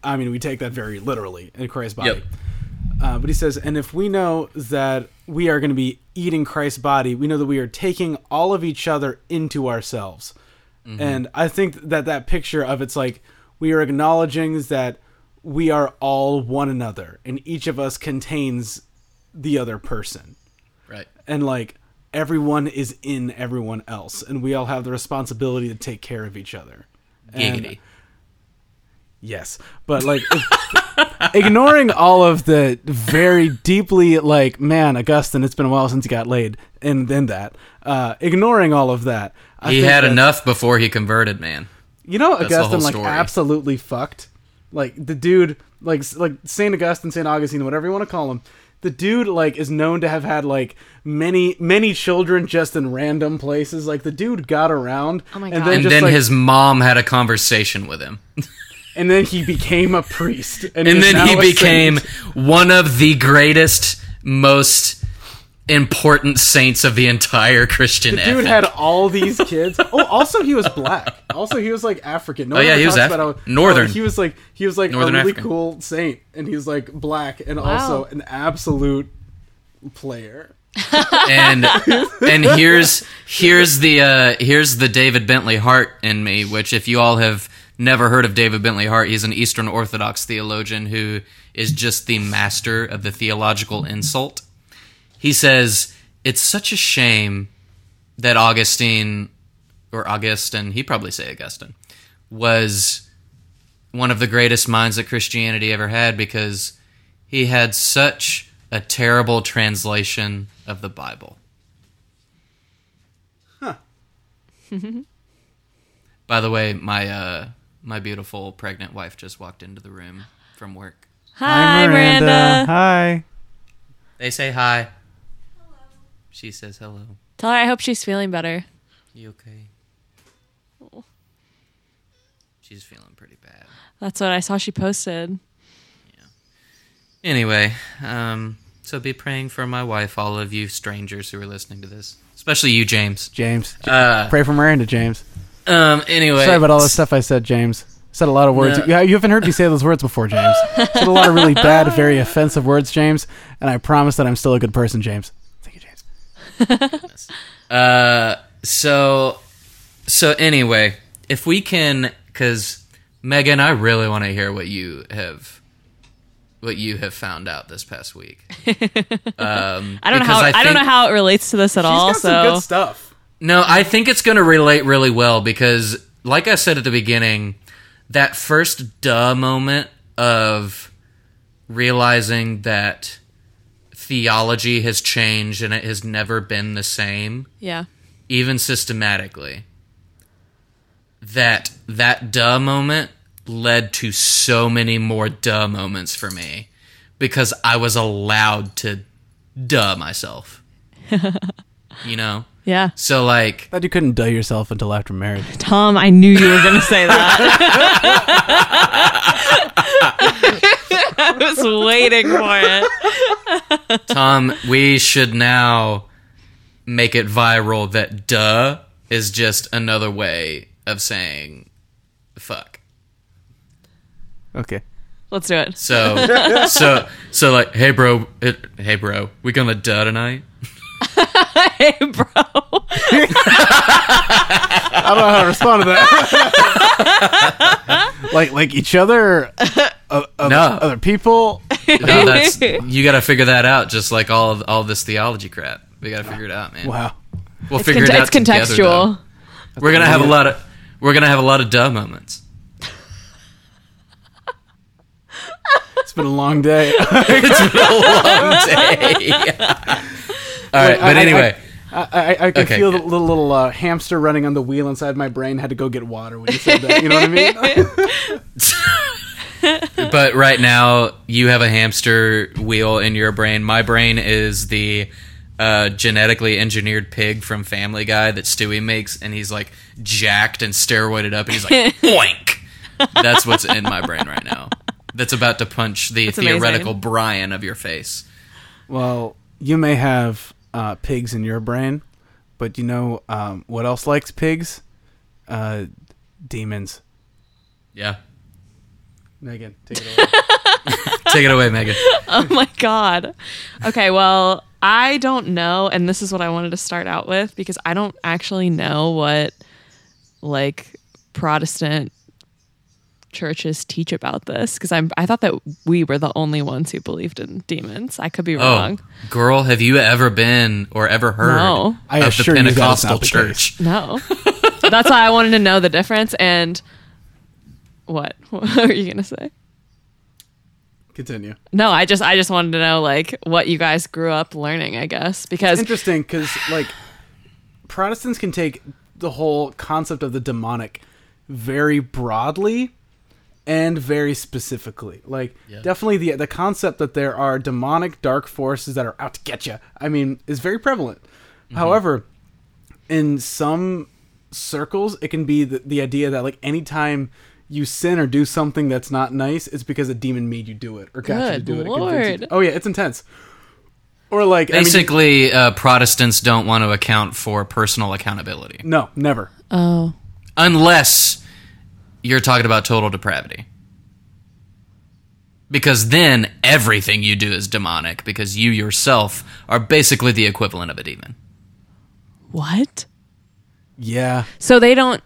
I mean, we take that very literally in Christ's body.
Yep.
Uh, but he says, and if we know that we are going to be eating Christ's body, we know that we are taking all of each other into ourselves. And I think that that picture of it's like we are acknowledging that we are all one another, and each of us contains the other person,
Right.
and like everyone is in everyone else, and we all have the responsibility to take care of each other. And- Yes, but like ignoring all of the very deeply like man, Augustine, it's been a while since he got laid, and then that, uh, ignoring all of that, I
He had enough before he converted, man.
You know,
That's
Augustine like absolutely fucked. Like the dude, like like Saint Augustine, Saint Augustine, whatever you want to call him. The dude like is known to have had like many many children just in random places. Like the dude got around,
Oh my
and
God.
then
And
just
then
like,
his mom had a conversation with him.
and then he became a priest, and,
and then he became
saint.
one of the greatest, most important saints of the entire Christian
The dude
ethic.
had all these kids. Oh, also he was black. Also he was like African. No
Oh,
one
yeah, he was
talks
Af-
about how-
Northern.
oh, he was like he was like
Northern
a really
African.
cool saint, and he was like black and
Wow.
also an absolute player.
and and here's here's the uh, here's the David Bentley Hart in me, which if you all have never heard of David Bentley Hart, he's an Eastern Orthodox theologian who is just the master of the theological insult. He says it's such a shame that Augustine or Augustine, he probably say Augustine, was one of the greatest minds that Christianity ever had because he had such a terrible translation of the Bible.
Huh.
By the way, my uh, my beautiful pregnant wife just walked into the room from work.
Hi, Miranda.
Hi.
They say hi. She says hello.
Tell her I hope she's feeling better.
You okay? She's feeling pretty bad.
That's what I saw she posted. Yeah.
Anyway, um, so be praying for my wife, all of you strangers who are listening to this, especially you, James.
James.
Uh,
Pray for Miranda, James.
Um. Anyway,
Sorry about all the stuff I said, James. Said a lot of words.
No.
Yeah, you haven't heard me say those words before, James. said a lot of really bad, very offensive words, James. And I promise that I'm still a good person, James. Thank you, James.
Uh, so, so anyway, if we can, because Megan, I really want to hear what you have, what you have found out this past week. Um,
I don't know how I, don't know how it relates to this at all.
She's some
So
good stuff.
No, I think it's going to relate really well because, like I said at the beginning, that first duh moment of realizing that theology has changed and it has never been the same,
yeah,
even systematically. That that duh moment led to so many more duh moments for me because I was allowed to duh myself. you know?
Yeah.
So like
Glad you couldn't duh yourself until after marriage.
Tom, I knew you were going to say that. I was waiting for it.
Tom, we should now make it viral that duh is just another way of saying fuck.
Okay.
Let's do it.
So so so like hey bro it, hey bro, we gonna duh tonight?
Hey, bro.
I don't know how to respond to that. like like each other, uh, other,
No.
other people.
No, that's you got to figure that out. Just like all of, all this theology crap, we got to figure it out, man.
Wow.
We'll
It's,
figure
con-
it out.
it's
together,
contextual.
though. we're gonna have a lot of we're gonna have a lot of duh moments.
It's been a long day.
it's been a long day. all right, but
I- I-
anyway.
I, I, I could
Okay.
feel the little, little uh, hamster running on the wheel inside my brain. Had to go get water when you said that. You know what I mean?
but right now you have a hamster wheel in your brain. My brain is the uh, genetically engineered pig from Family Guy that Stewie makes, and he's like jacked and steroided up, and he's like oink. That's what's in my brain right now. That's about to punch the
amazing.
theoretical Brian of your face.
well, you may have uh, pigs in your brain, but you know um, what else likes pigs? Uh, demons.
Yeah,
Megan, take it away.
take it away, Megan.
Oh my god. Okay, well, I don't know, and this is what I wanted to start out with because I don't actually know what like Protestant churches teach about this because I'm I thought that we were the only ones who believed in demons. I could be
Oh,
wrong.
girl, have you ever been or ever heard
No.
I
of the
assure you that is
Pentecostal
not the
church?
case.
No. That's why I wanted to know the difference and what? What were you gonna say?
Continue.
No, I just I just wanted to know like what you guys grew up learning, I guess. Because it's
Interesting, because like Protestants can take the whole concept of the demonic very broadly and very specifically. Like
Yeah.
definitely the the concept that there are demonic dark forces that are out to get you. I mean, is very prevalent. However, in some circles, it can be the, the idea that like anytime you sin or do something that's not nice, it's because a demon made you do it or got you to do it. It
Lord.
Oh yeah, it's intense. Or like I mean,
Basically, uh, Protestants don't want to account for personal accountability
no, never.
oh,
unless you're talking about total depravity. Because then everything you do is demonic because you yourself are basically the equivalent of a demon.
What?
Yeah.
So they don't.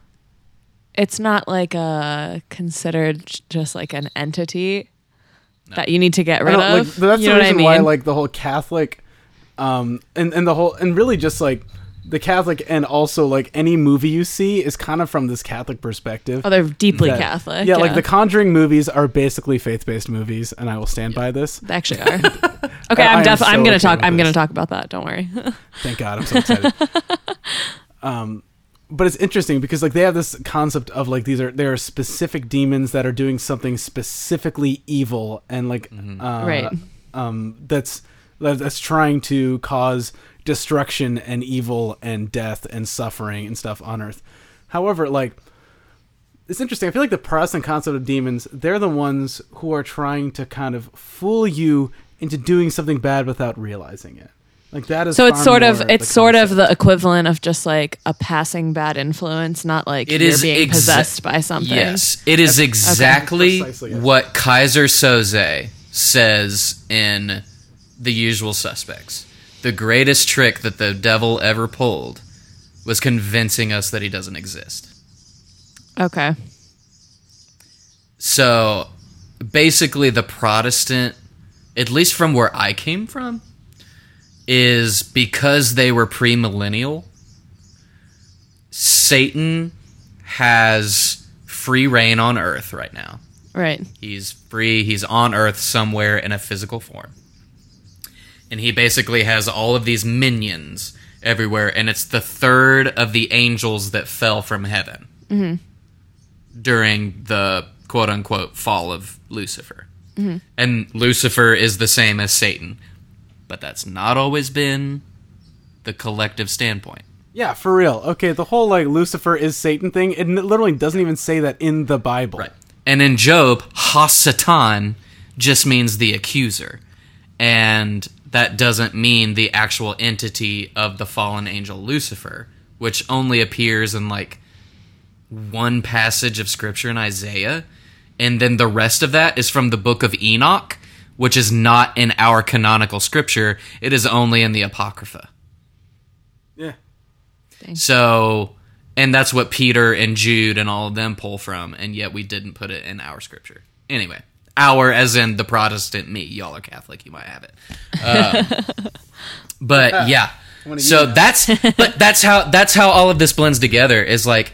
It's not like a considered just like an entity that you need to get rid of.
like, that's
you
the
know what I
reason
mean?
why like the whole Catholic, um, and and the whole and really just like the Catholic and also like any movie you see is kind of from this Catholic perspective.
oh, they're deeply
that-
Catholic.
Yeah, like the Conjuring movies are basically faith-based movies, and I will stand by this.
They actually are. Okay,
I
I'm definitely.
so
I'm gonna
okay
talk. I'm gonna talk about that. Don't worry.
Thank God, I'm so excited. um, but it's interesting because like they have this concept of like these are there are specific demons that are doing something specifically evil and like uh,
Right.
um, that's that's trying to cause destruction and evil and death and suffering and stuff on Earth. However, like it's interesting. I feel like the Protestant concept of demons, they're the ones who are trying to kind of fool you into doing something bad without realizing it. Like that is
so it's sort of it's
the
sort of the equivalent of just like a passing bad influence, not like
It
you're
is
being
exa-
possessed by something.
Yes, it is exactly
Precisely, yes.
what Keyser Söze says in The Usual Suspects. The greatest trick that the devil ever pulled was convincing us that he doesn't exist.
Okay.
So basically, the Protestant, at least from where I came from, is because they were premillennial, Satan has free reign on earth right now.
Right.
He's free, he's on earth somewhere in a physical form. And he basically has all of these minions everywhere, and it's the third of the angels that fell from heaven mm-hmm. during the quote unquote fall of Lucifer. Mm-hmm. And Lucifer is the same as Satan, but that's not always been the collective standpoint.
Yeah, for real. Okay, the whole like Lucifer is Satan thing, it literally doesn't even say that in the Bible.
Right. And in Job, Hasatan just means the accuser. And that doesn't mean the actual entity of the fallen angel Lucifer, which only appears in like one passage of scripture in Isaiah. And then the rest of that is from the book of Enoch, which is not in our canonical scripture. It is only in the Apocrypha.
Yeah.
So, and that's what Peter and Jude and all of them pull from, and yet we didn't put it in our scripture. Anyway, our as in the Protestant me. Y'all are Catholic, you might have it. Uh, but yeah,
One
so
you
that's but that's how that's how all of this blends together. Is like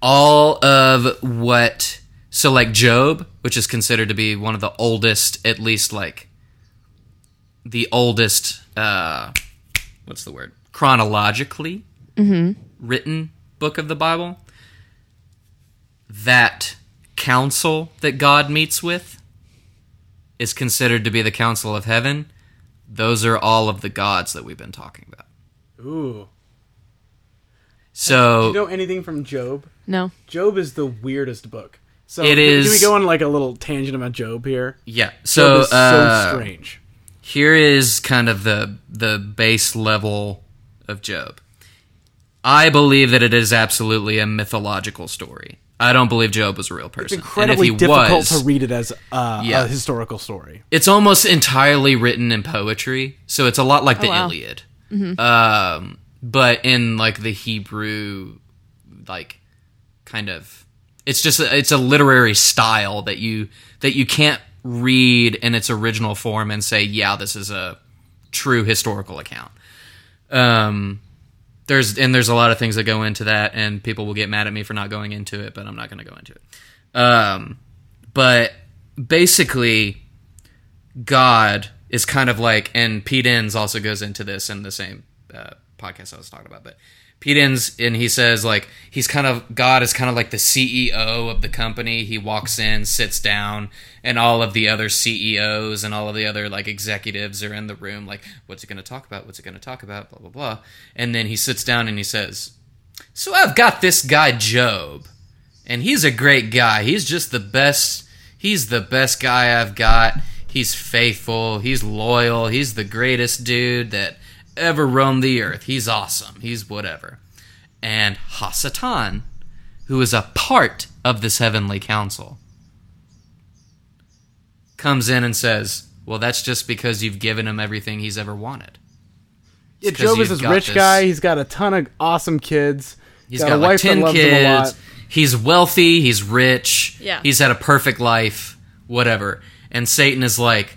all of what so like Job, which is considered to be one of the oldest, at least like the oldest. uh What's the word? Chronologically written book of the Bible, that council that God meets with is considered to be the council of heaven. Those are all of the gods that we've been talking about.
Ooh.
So
Do you know anything from Job?
No.
Job is the weirdest book. So
It
can-
is-
Can we go on like a little tangent about Job here?
yeah,
Job
so
is
uh,
so strange.
here is kind of the the base level of Job. I believe that it is absolutely a mythological story. I don't believe Job was a real person.
It's incredibly
and if he
difficult
was,
to read it as uh,
Yeah.
a historical story.
it's almost entirely written in poetry, so it's a lot like the
Oh, wow.
Iliad. Um, but in like the Hebrew, like kind of, it's just a, it's a literary style that you that you can't read in its original form and say, yeah, this is a true historical account. Um, there's and there's a lot of things that go into that, and people will get mad at me for not going into it, but I'm not going to go into it. Um, but basically, God is kind of like, and Pete Enns also goes into this in the same uh, podcast I was talking about, but Pete Enns, and he says like he's kind of God is kind of like the CEO of the company. He walks in, sits down, and all of the other CEOs and all of the other like executives are in the room. Like, what's it going to talk about? What's it going to talk about? Blah blah blah. And then he sits down and he says, "So I've got this guy Job." and he's a great guy. He's just the best. He's the best guy I've got. He's faithful. He's loyal. He's the greatest dude that ever roamed the earth. He's awesome. He's whatever. And Hasatan, who is a part of this heavenly council, comes in and says, "Well, that's just because you've given him everything he's ever wanted."
Yeah,
'cause
Job is
you've
this rich
this-
guy. He's got a ton of awesome kids.
He's
got,
got,
a
like
wife that
ten
loves him a lot.
He's wealthy. He's rich.
Yeah.
He's had a perfect life. Whatever. And Satan is like,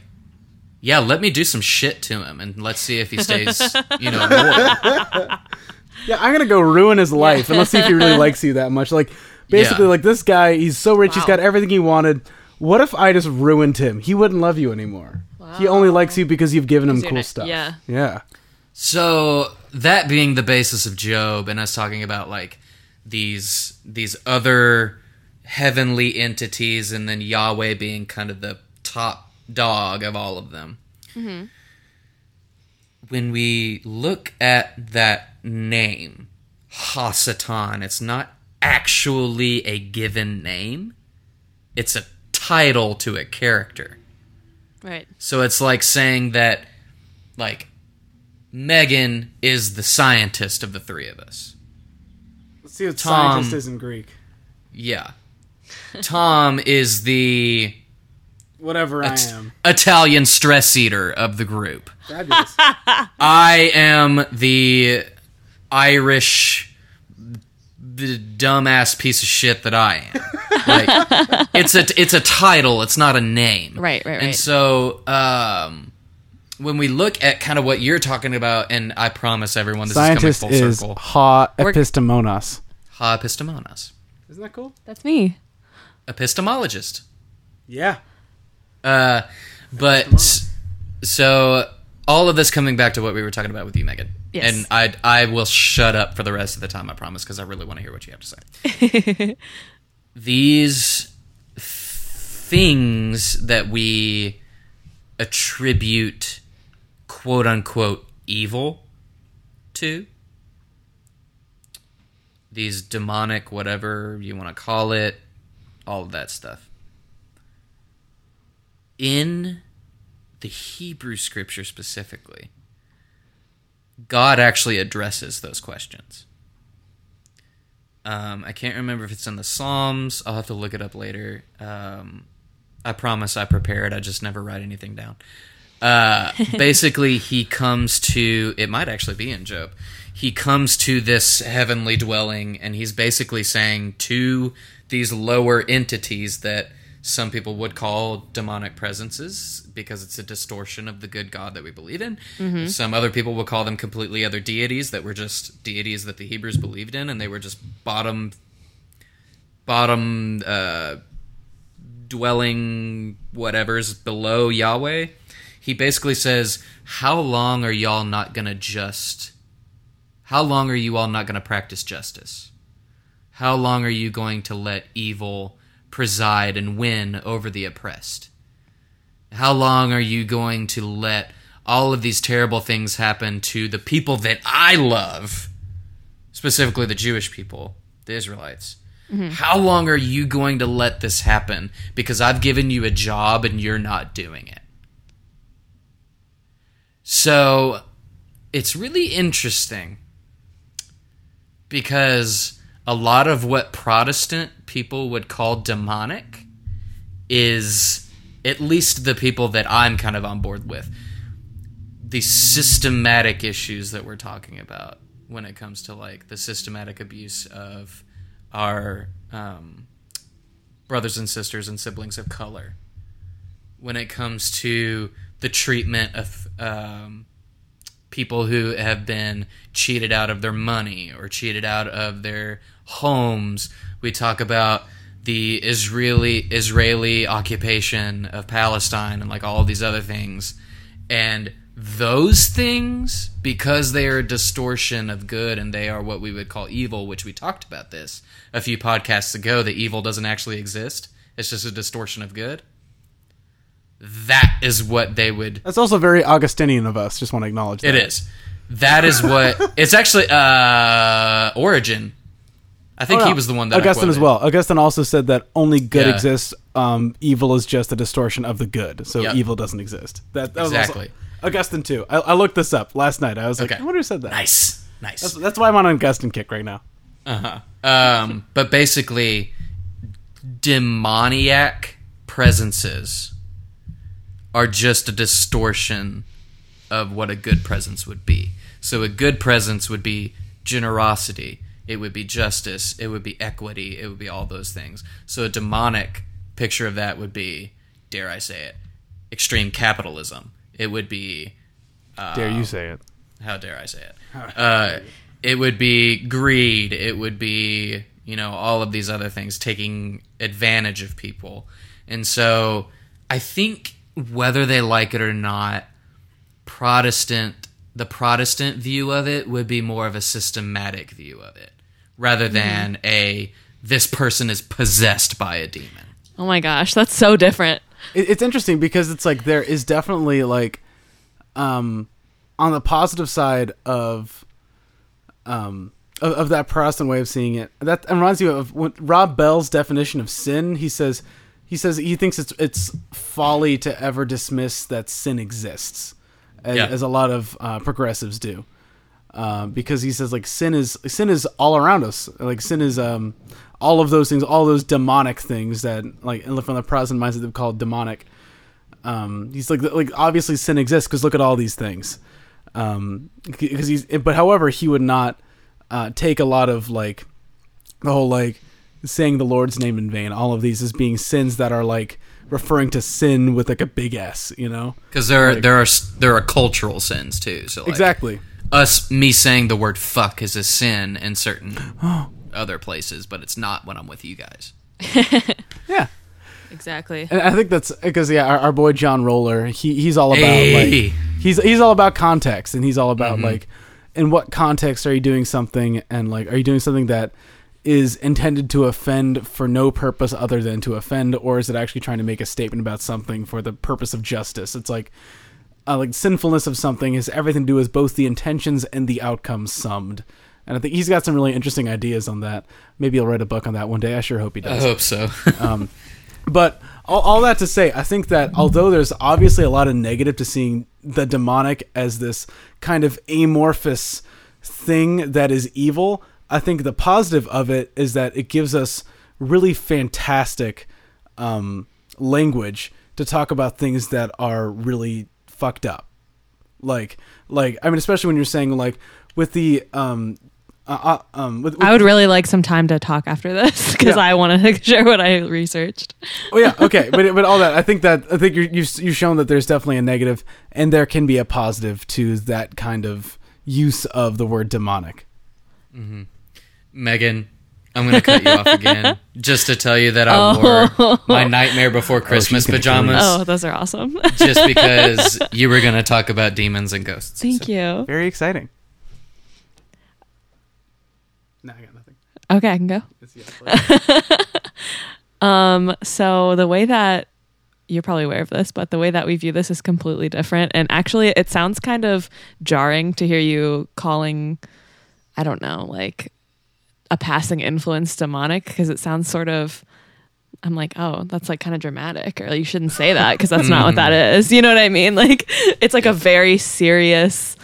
"Yeah, let me do some shit to him, and let's see if he stays, you know, loyal."
Yeah, I'm gonna go ruin his life and let's see if he really likes you that much. Like, basically,
Yeah.
like this guy, he's so rich, he's
Wow.
got everything he wanted. What if I just ruined him? He wouldn't love you anymore. He only likes you because you've given him
you're
cool
not-
stuff.
yeah.
yeah.
So that being the basis of Job, and us talking about like these these other heavenly entities, and then Yahweh being kind of the top dog of all of them. Mm-hmm. When we look at that name, Hasatan, it's not actually a given name; it's a title to a character.
Right.
So it's like saying that, like, Megan is the scientist of the three of us.
Let's see what
Tom.
scientist is in Greek.
Yeah. Tom is the
Whatever I am.
Italian stress eater of the group.
Fabulous.
I am the Irish the dumbass piece of shit that I am. Like it's a it's a title, it's not a name.
Right, right, right.
And so um when we look at kind of what you're talking about, and I promise everyone this
Scientist
is coming full
is
circle.
ha
We're-
epistemonos.
Ha epistemonos.
Isn't that cool?
That's me.
Epistemologist.
Yeah.
Uh, but so all of this coming back to what we were talking about with you, Megan.
Yes.
And I I will shut up for the rest of the time, I promise, because I really want to hear what you have to say. These things that we attribute quote unquote evil to these demonic whatever you want to call it all of that stuff in the Hebrew scripture specifically, God actually addresses those questions. Um, I can't remember if it's in the Psalms. I'll have to look it up later. Um, I promise I prepared. I just never write anything down. Uh, basically, he comes to. It might actually be in Job. He comes to this heavenly dwelling, and he's basically saying to these lower entities that some people would call demonic presences because it's a distortion of the good God that we believe in. Some other people will call them completely other deities that were just deities that the Hebrews believed in, and they were just bottom, bottom uh, dwelling whatever's below Yahweh. He basically says, "How long are y'all not gonna just? How long are you all not gonna practice justice? How long are you going to let evil preside and win over the oppressed? How long are you going to let all of these terrible things happen to the people that I love, specifically the Jewish people, the Israelites? Mm-hmm. How long are you going to let this happen because I've given you a job and you're not doing it? So it's really interesting because a lot of what Protestant people would call demonic is at least the people that I'm kind of on board with. The systematic issues that we're talking about when it comes to like the systematic abuse of our um, brothers and sisters and siblings of color. When it comes to the treatment of um, people who have been cheated out of their money or cheated out of their homes. We talk about the Israeli Israeli occupation of Palestine and like all these other things. And those things, because they are a distortion of good and they are what we would call evil, which we talked about this a few podcasts ago, that evil doesn't actually exist. It's just a distortion of good. That is what they would
That's also very Augustinian of us. Just want to acknowledge that.
it is. That is what it's actually. Uh, Origen. I think
Oh,
he was the one that I
Augustine as well. Augustine also said that only good
Yeah.
exists. Um, evil is just a distortion of the good. So
Yep.
evil doesn't exist. That, that was
Exactly.
Augustine too. I, I looked this up last night. I was like,
Okay.
I wonder who said that.
Nice, nice.
That's, that's why I'm on an Augustine kick right now.
Uh-huh. Um, but basically, demoniac presences are just a distortion of what a good presence would be. So a good presence would be generosity, it would be justice, it would be equity, it would be all those things. So a demonic picture of that would be, dare I say it, extreme capitalism. It would be
Dare you say it?
how dare I say it? Uh, it would be greed. It would be you know all of these other things, taking advantage of people, and so I think whether they like it or not, Protestant the Protestant view of it would be more of a systematic view of it rather than a this person is possessed by a demon.
Oh my gosh, that's so different.
It, it's interesting because it's like there is definitely like, um, on the positive side of, um, of, of that Protestant way of seeing it. That reminds you of what Rob Bell's definition of sin. He says, he says he thinks it's it's folly to ever dismiss that sin exists, as,
Yeah.
as a lot of uh, progressives do. Uh, because he says like sin is sin is all around us. Like sin is um all of those things, all those demonic things that like from the Protestant mindset they call demonic. Um, he's like like obviously sin exists because look at all these things. Um, because he's but however he would not uh, take a lot of like the whole like saying the Lord's name in vain. All of these as being sins that are like referring to sin with like a big S. You know
Because there,
Like-
there are there are cultural sins too. So like,
exactly.
Us me saying the word fuck is a sin in certain other places, but it's not when I'm with you guys.
Yeah.
Exactly.
And I think that's because yeah, our, our boy John Roller, he he's all about
Hey.
like he's he's all about context, and he's all about mm-hmm. like in what context are you doing something, and like are you doing something that is intended to offend for no purpose other than to offend, or is it actually trying to make a statement about something for the purpose of justice? It's like uh, like sinfulness of something has everything to do with both the intentions and the outcomes summed. And I think he's got some really interesting ideas on that. Maybe he'll write a book on that one day. I sure hope he does.
I hope so.
But all, all that to say, I think that although there's obviously a lot of negative to seeing the demonic as this kind of amorphous thing that is evil, I think the positive of it is that it gives us really fantastic um, language to talk about things that are really fucked up. Like, like I mean, especially when you're saying like with the um, uh, uh, um, with, with
I would really like some time to talk after this because
Yeah.
I want to share what I researched.
Oh yeah, okay, but but all that I think that I think you're, you've you've shown that there's definitely a negative, and there can be a positive to that kind of use of the word demonic. Mm-hmm.
Megan, I'm going to cut you off again just to tell you that I wore my Nightmare Before Christmas
gonna
pajamas
Oh, those are awesome.
just because you were going to talk about demons and ghosts.
Thank
So-
you.
Very exciting. No, I got nothing.
Okay, I can go. Um, so the way that you're probably aware of this, but the way that we view this is completely different. And actually, it sounds kind of jarring to hear you calling, I don't know, like a passing influence demonic because it sounds sort of. I'm like, oh, that's like kind of dramatic, or you shouldn't say that because that's not what that is. You know what I mean? Like, it's like a very serious.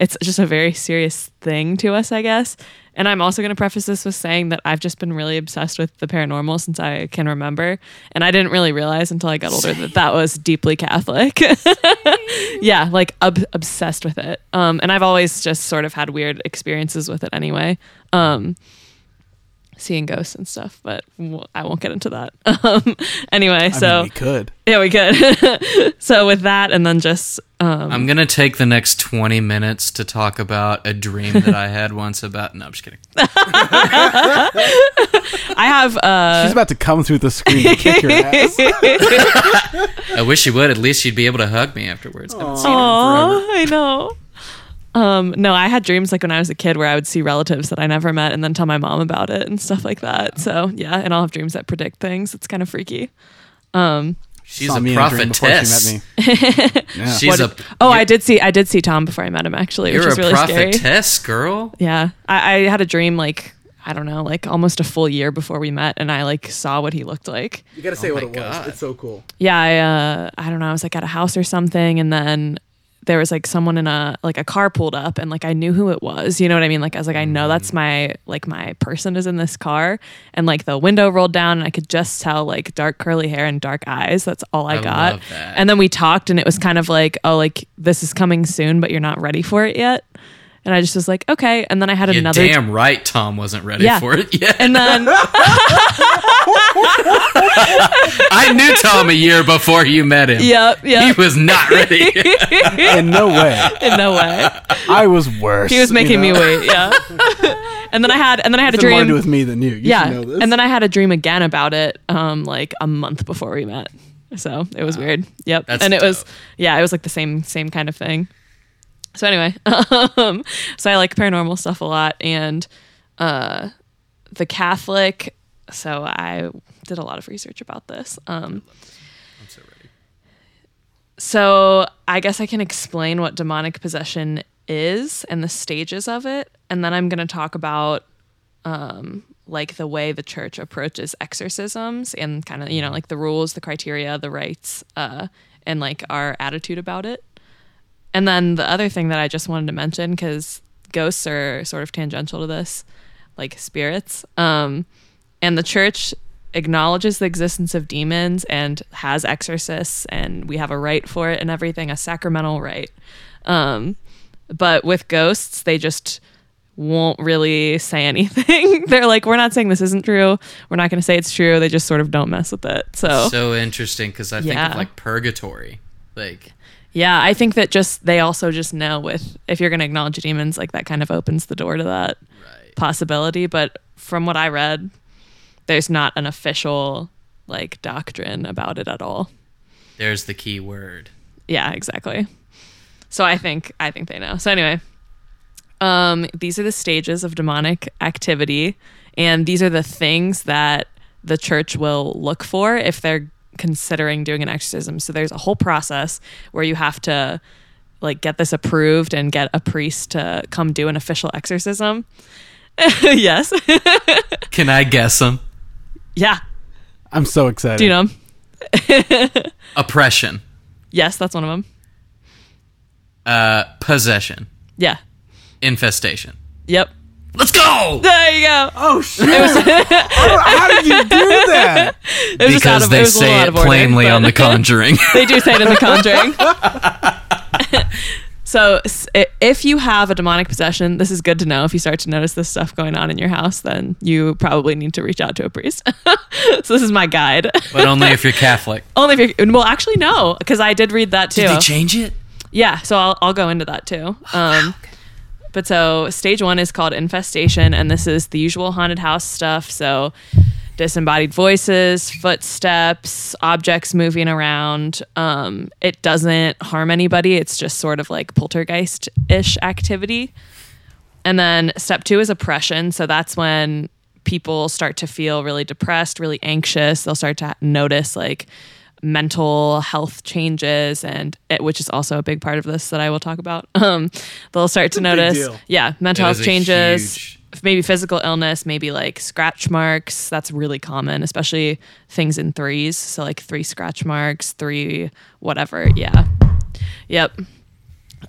It's just a very serious thing to us, I guess. And I'm also going to preface this with saying that I've just been really obsessed with the paranormal since I can remember. And I didn't really realize until I got older that that was deeply Catholic. yeah, like ob- obsessed with it. Um, and I've always just sort of had weird experiences with it anyway. Um, seeing ghosts and stuff, but I won't get into that. Um, anyway,
I
so
mean, we could.
yeah, we could. so with that, and then just um,
I'm gonna take the next 20 minutes to talk about a dream that I had once about. No, I'm just kidding.
I have uh,
She's about to come through the screen and kick your ass.
I wish she would. At least she'd be able to hug me afterwards. I haven't seen her in forever.
Aw, I know. Um, no, I had dreams like when I was a kid where I would see relatives that I never met and then tell my mom about it and stuff like that. So yeah, and I'll have dreams that predict things. It's kind of freaky. Um,
She's a
me in a
prophetess.
She met me. Yeah.
She's
what
a.
oh, I did see I did see Tom before I met him actually,
You're
which is
a
really scary.
prophetess, girl.
Yeah, I, I had a dream like I don't know, like almost a full year before we met, and I like saw what he looked like.
You gotta say
Oh
what
my
it was. It's so cool.
yeah, I uh I don't know, I was like at a house or something and then there was like someone in a like a car pulled up and like I knew who it was. You know what I mean? Like I was like I know that's mm. my like my person is in this car and like the window rolled down and I could just tell like dark curly hair and dark eyes. That's all I,
I
got. And then we talked and it was kind of like oh like this is coming soon but you're not ready for it yet. And I just was like okay. And then I had
You
another
damn right Tom wasn't ready
Yeah.
for it yet.
and then
I knew Tom a year before you met him.
yep
He was not ready.
In no way.
in no way.
I was worse.
He was making
you know?
me wait. Yeah. and then I had and then I had a
It's more to
dream.
do with me than you. You
yeah.
should know this.
And then I had a dream again about it, um, like a month before we met. So it was weird. Yep.
That's
and it was yeah, it was like the same same kind of thing. So anyway, um, so I like paranormal stuff a lot and uh the Catholic so I did a lot of research about this. Um
I'm so ready.
so I guess I can explain what demonic possession is and the stages of it, and then I'm going to talk about um, like the way the church approaches exorcisms and kind of you know like the rules, the criteria, the rites, uh, and like our attitude about it. And then the other thing that I just wanted to mention because ghosts are sort of tangential to this, like spirits. Um, and the church acknowledges the existence of demons and has exorcists and we have a right for it and everything a sacramental rite um, but with ghosts they just won't really say anything they're like we're not saying this isn't true we're not going to say it's true they just sort of don't mess with it so
So interesting because I think of like purgatory. Like
yeah i think that just they also just know with if you're going to acknowledge demons like that kind of opens the door to that
right.
possibility but from what i read there's not an official like doctrine about it at all
There's the key word.
Yeah, exactly. So I think I think they know. So anyway, um, these are the stages of demonic activity, and these are the things that the church will look for if they're considering doing an exorcism. So there's a whole process where you have to like get this approved and get a priest to come do an official exorcism. yes.
Can I guess them?
yeah.
I'm so excited.
Do you know 'em?
Oppression.
Yes, that's one of them.
Uh, possession.
Yeah.
Infestation.
Yep.
Let's go!
There you go.
Oh shit! how, how did you do that?
It was just out
Because
of-
they
it was
say it
of order,
plainly on The Conjuring.
they do say it in the conjuring so if you have a demonic possession this is good to know if you start to notice this stuff going on in your house then you probably need to reach out to a priest so this is my guide
but only if you're Catholic.
only if you're well actually no because i did read that too
Did they change it?
yeah so I'll, I'll go into that too um, but so stage one is called infestation and this is the usual haunted house stuff. So disembodied voices footsteps objects moving around. Um, it doesn't harm anybody. It's just sort of like poltergeist-ish activity. And then step two is oppression. So that's when people start to feel really depressed really anxious. They'll start to notice like mental health changes and it, which is also a big part of this that I will talk about. Um, they'll start to notice, yeah, mental
It
health changes,
huge-
maybe physical illness, maybe like scratch marks. That's really common, especially things in threes. So like three scratch marks, three whatever. Yeah, yep.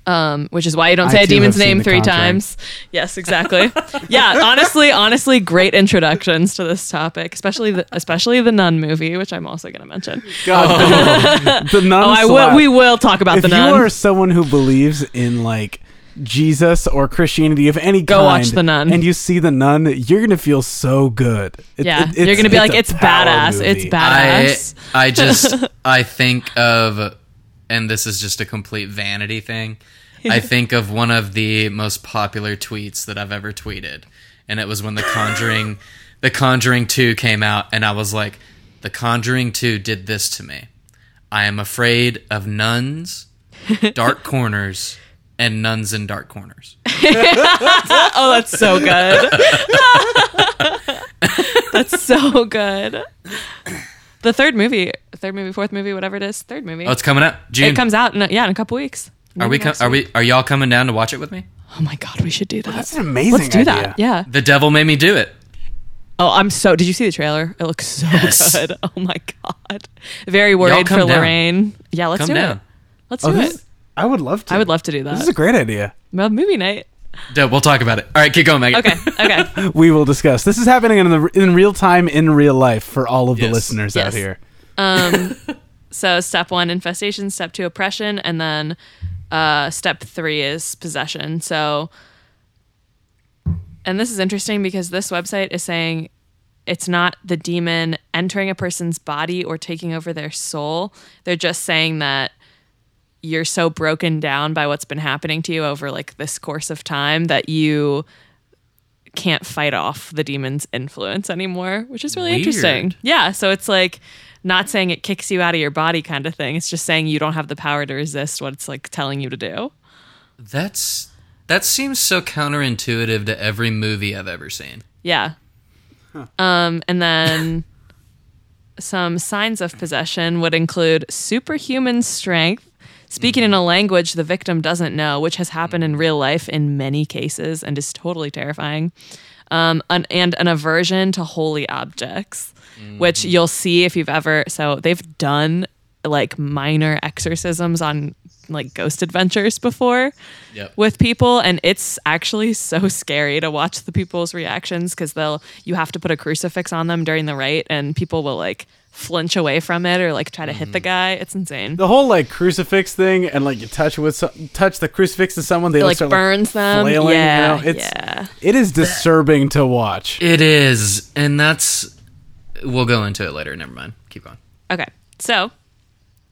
Um, which is why you don't say a demon's name three
Conjuring.
times. Yes, exactly. yeah, honestly, honestly, great introductions to this topic, especially the especially the Nun movie, which I'm also going to mention.
God, the nun.
Oh, I will. We will talk about
if
the Nun.
If you are someone who believes in like Jesus or Christianity of any
Go
kind,
watch The Nun.
and you see the nun, you're gonna feel so good. It-
yeah,
it-
you're going to be like, it's
power
badass. It's
movie.
badass.
I I just I think of and this is just a complete vanity thing. I think of one of the most popular tweets that I've ever tweeted. And it was when The Conjuring The Conjuring 2 came out and I was like, The Conjuring 2 did this to me. I am afraid of nuns, dark corners, and nuns in dark corners.
Oh, that's so good. that's so good. The third movie, third movie, fourth movie, whatever it is, third movie.
Oh, it's coming up. June.
it comes out in a, yeah in a couple weeks.
are we com- are we are y'all coming down to watch it with me?
Oh my god, we should do that.
That's an amazing
Let's do
idea.
that. Yeah.
The devil made me do it.
Oh, I'm so. Did you see the trailer? It looks so
Yes.
good. Oh my god. Very worried for
down.
Lorraine. Yeah, let's
Come
do
down.
it. Let's
Oh,
do
this,
it.
I would love to.
I would love to do that.
This is a great idea.
Well, movie night.
Dope, we'll talk about it. All right, keep going, Megan.
Okay. Okay.
We will discuss. This is happening in the in real time in real life for all of the
Yes.
listeners out here.
Um, so step one, infestation. Step two, oppression, and then uh, step three is possession. So, and this is interesting because this website is saying it's not the demon entering a person's body or taking over their soul. They're just saying that you're so broken down by what's been happening to you over like this course of time that you can't fight off the demon's influence anymore, which is really
Weird.
interesting. Yeah, so it's like not saying it kicks you out of your body kind of thing. It's just saying you don't have the power to resist what it's like telling you to do.
That's that seems so counterintuitive to every movie I've ever seen.
Yeah. Um, and then some signs of possession would include superhuman strength, speaking in a language the victim doesn't know, which has happened in real life in many cases and is totally terrifying. Um, an, and an aversion to holy objects, which you'll see if you've ever. So they've done like minor exorcisms on like ghost adventures before
Yep.
with people and it's actually so scary to watch the people's reactions because they'll you have to put a crucifix on them during the rite and people will like flinch away from it or like try to hit the guy it's insane
The whole like crucifix thing and like you touch with some, touch the crucifix to someone they
it like
start,
burns them
flailing,
yeah
you know? It's
yeah
it is disturbing to watch.
It is, and that's we'll go into it later. Never mind. Keep going.
okay so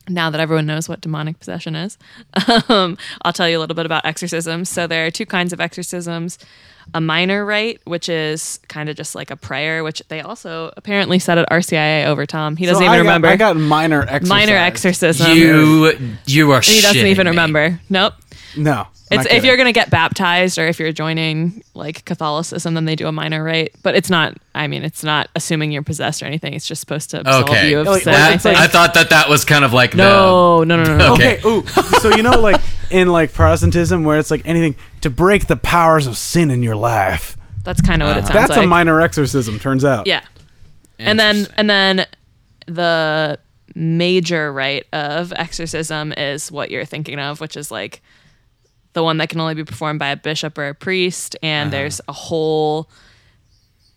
now that everyone knows what demonic possession is, um, I'll tell you a little bit about exorcisms. So there are two kinds of exorcisms. A minor rite, which is kind of just like a prayer, which they also apparently said at RCIA over Tom. He doesn't
So
even
I got-
remember.
I got minor exercise.
minor exorcism.
You you are.
he doesn't even
me.
remember. Nope.
No.
It's if you're gonna get baptized or if you're joining like Catholicism, then they do a minor rite. But it's not. I mean, it's not assuming you're possessed or anything. It's just supposed to absolve
Okay.
you of sin.
like,
I.
I thought that that was kind of like
no, no, no, no, no.
Okay.
Okay. Ooh. so you know, like in like Protestantism, where it's like anything to break the powers of sin in your life.
That's kind of what it sounds
That's
like.
a minor exorcism. Turns out.
Yeah. And then and then the major rite of exorcism is what you're thinking of, which is like the one that can only be performed by a bishop or a priest, and there's a whole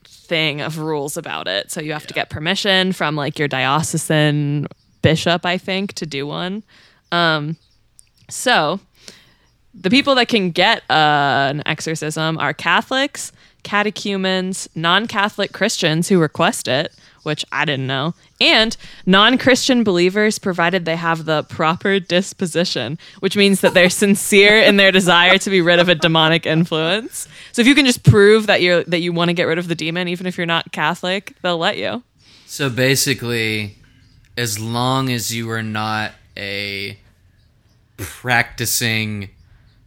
thing of rules about it. So you have to get permission from like your diocesan bishop, I think, to do one. Um, so the people that can get uh, an exorcism are Catholics, catechumens, non Catholic Christians who request it, which I didn't know, and non Christian believers, provided they have the proper disposition, which means that they're sincere in their desire to be rid of a demonic influence. So if you can just prove that you're that you want to get rid of the demon, even if you're not Catholic, they'll let you.
So basically, as long as you are not a practicing,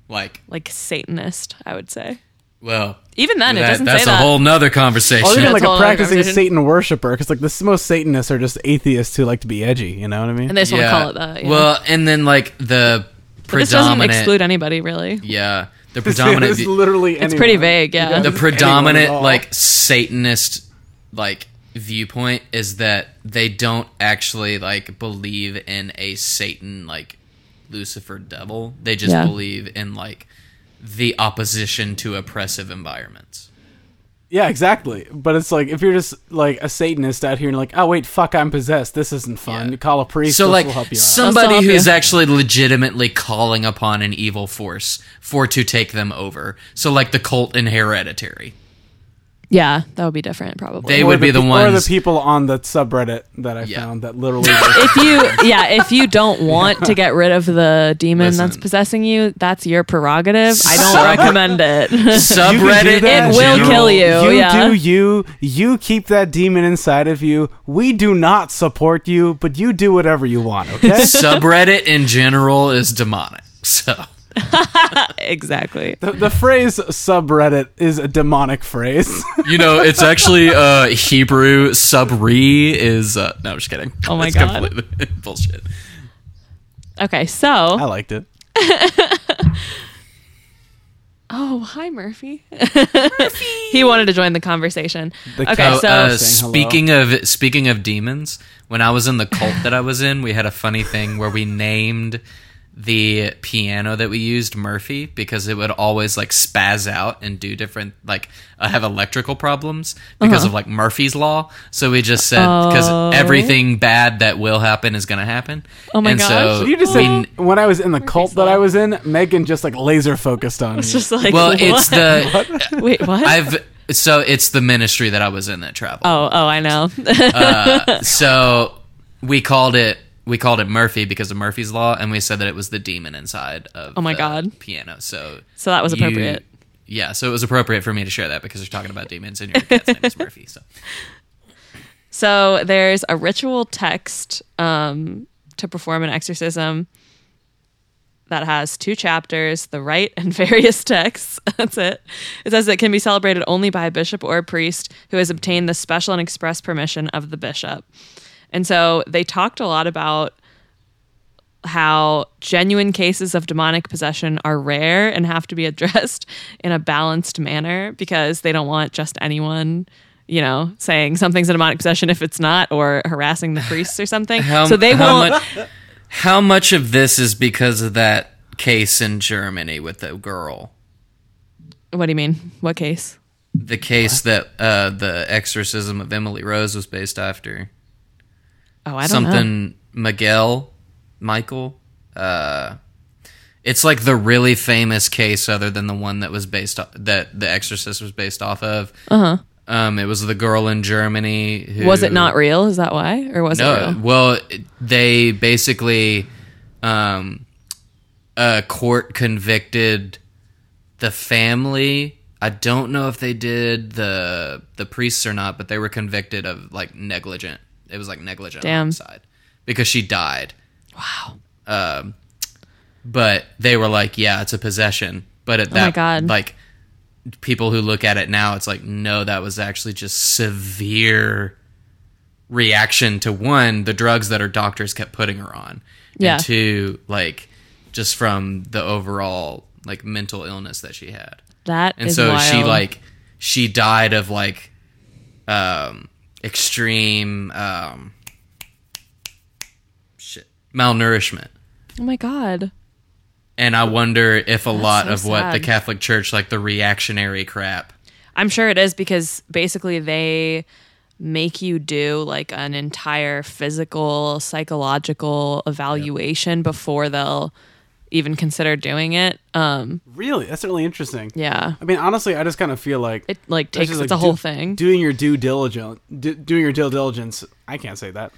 like,
Like Satanist, I would say.
well,
Even then, it doesn't
that's
say
a
that.
whole nother conversation.
Or even like
a
a practicing. Satan worshiper, because like this, most Satanists are just atheists who like to be edgy. You know what I mean?
and they just want to call it that. yeah.
Well, and then like the
but this doesn't exclude anybody, really.
yeah, the
It's
predominant, view-
literally.
It's pretty vague, yeah.
Yeah.
the predominant like Satanist like viewpoint is that they don't actually like believe in a Satan like Lucifer devil. They just
Yeah.
believe in like the opposition to oppressive environments.
Yeah, exactly. But it's like if you're just like a Satanist out here and like, oh wait, fuck, I'm possessed. This isn't fun.
Yeah.
Call a priest.
So like
help you out.
somebody who's
you.
actually legitimately calling upon an evil force for to take them over. So like the cult in Hereditary.
Yeah, that would be different, probably.
They
Or
would be the
pe-
ones
or the people on the subreddit that I
Yeah.
found that literally.
if you, yeah, if you don't want to get rid of the demon
Listen.
that's possessing you, that's your prerogative. I don't recommend it.
subreddit
that.
in
It will
general-
kill you.
you
yeah.
do you. You keep that demon inside of you. We do not support you, but you do whatever you want. Okay.
subreddit in general is demonic. So
exactly.
the, the phrase subreddit is a demonic phrase.
you know, it's actually uh Hebrew subri is uh no, I'm just kidding.
Oh my
It's
God.
completely bullshit.
Okay, so
I liked it.
oh hi Murphy. Murphy. he wanted to join the conversation.
The
Okay,
cow-
Oh,
so
uh,
Saying hello.
speaking of speaking of demons, when I was in the cult that I was in, we had a funny thing where we named the piano that we used Murphy because it would always like spaz out and do different like uh, have electrical problems because
Uh-huh.
of like Murphy's law. So we just said because everything bad that will happen is going to happen.
Oh my
and
gosh.
So
You just
we-
said when I was in the cult that I was in, Megan just like laser focused on.
It's
you.
just like
well,
what?
it's the
wait, what?
I've so it's the ministry that I was in that traveled.
oh, oh, I know.
So we called it we called it Murphy because of Murphy's law, and we said that it was the demon inside of
Oh my
the
God.
piano. So
So that was
you-
appropriate.
yeah, so it was appropriate for me to share that because you're talking about demons and your cat's name is Murphy. So
So there's a ritual text um, to perform an exorcism that has two chapters, the rite and various texts. That's it. It says it can be celebrated only by a bishop or a priest who has obtained the special and express permission of the bishop. And so they talked a lot about how genuine cases of demonic possession are rare and have to be addressed in a balanced manner because they don't want just anyone, you know, saying something's a demonic possession if it's not or harassing the priests or something.
how,
so they
how
won't
much how much of this is because of that case in Germany with the girl?
What do you mean? What case?
The case that uh, the exorcism of Emily Rose was based after.
Oh, I don't know.
something Miguel Michael. Uh, it's like the really famous case, other than the one that was based o- that The Exorcist was based off of. Uh huh. Um, it was the girl in Germany. Who.
Was it not real? Is that why, or was it
No.
real?
Well, they basically, um, a court convicted the family. I don't know if they did the the priests or not, but they were convicted of like negligent. It was like negligent
Damn.
homicide because she died.
Wow.
Um, but they were like, yeah, it's a possession. But at
Oh my
that,
God.
like people who look at it now, it's like, no, that was actually just severe reaction to one, the drugs that her doctors kept putting her on,
Yeah.
and two, like just from the overall like mental illness that she had
That
and
is
so she like she died of like um extreme um shit malnourishment.
Oh my god.
and i wonder if a lot
so
of what the catholic church like the reactionary crap.
I'm sure it is because basically they make you do like an entire physical, psychological evaluation before they'll even consider doing it. Um,
really, that's really interesting.
yeah.
I mean, honestly, I just kind of feel like
It like takes
just,
it's
like,
a whole thing.
Doing your due diligence, do, doing your due diligence. I can't say that.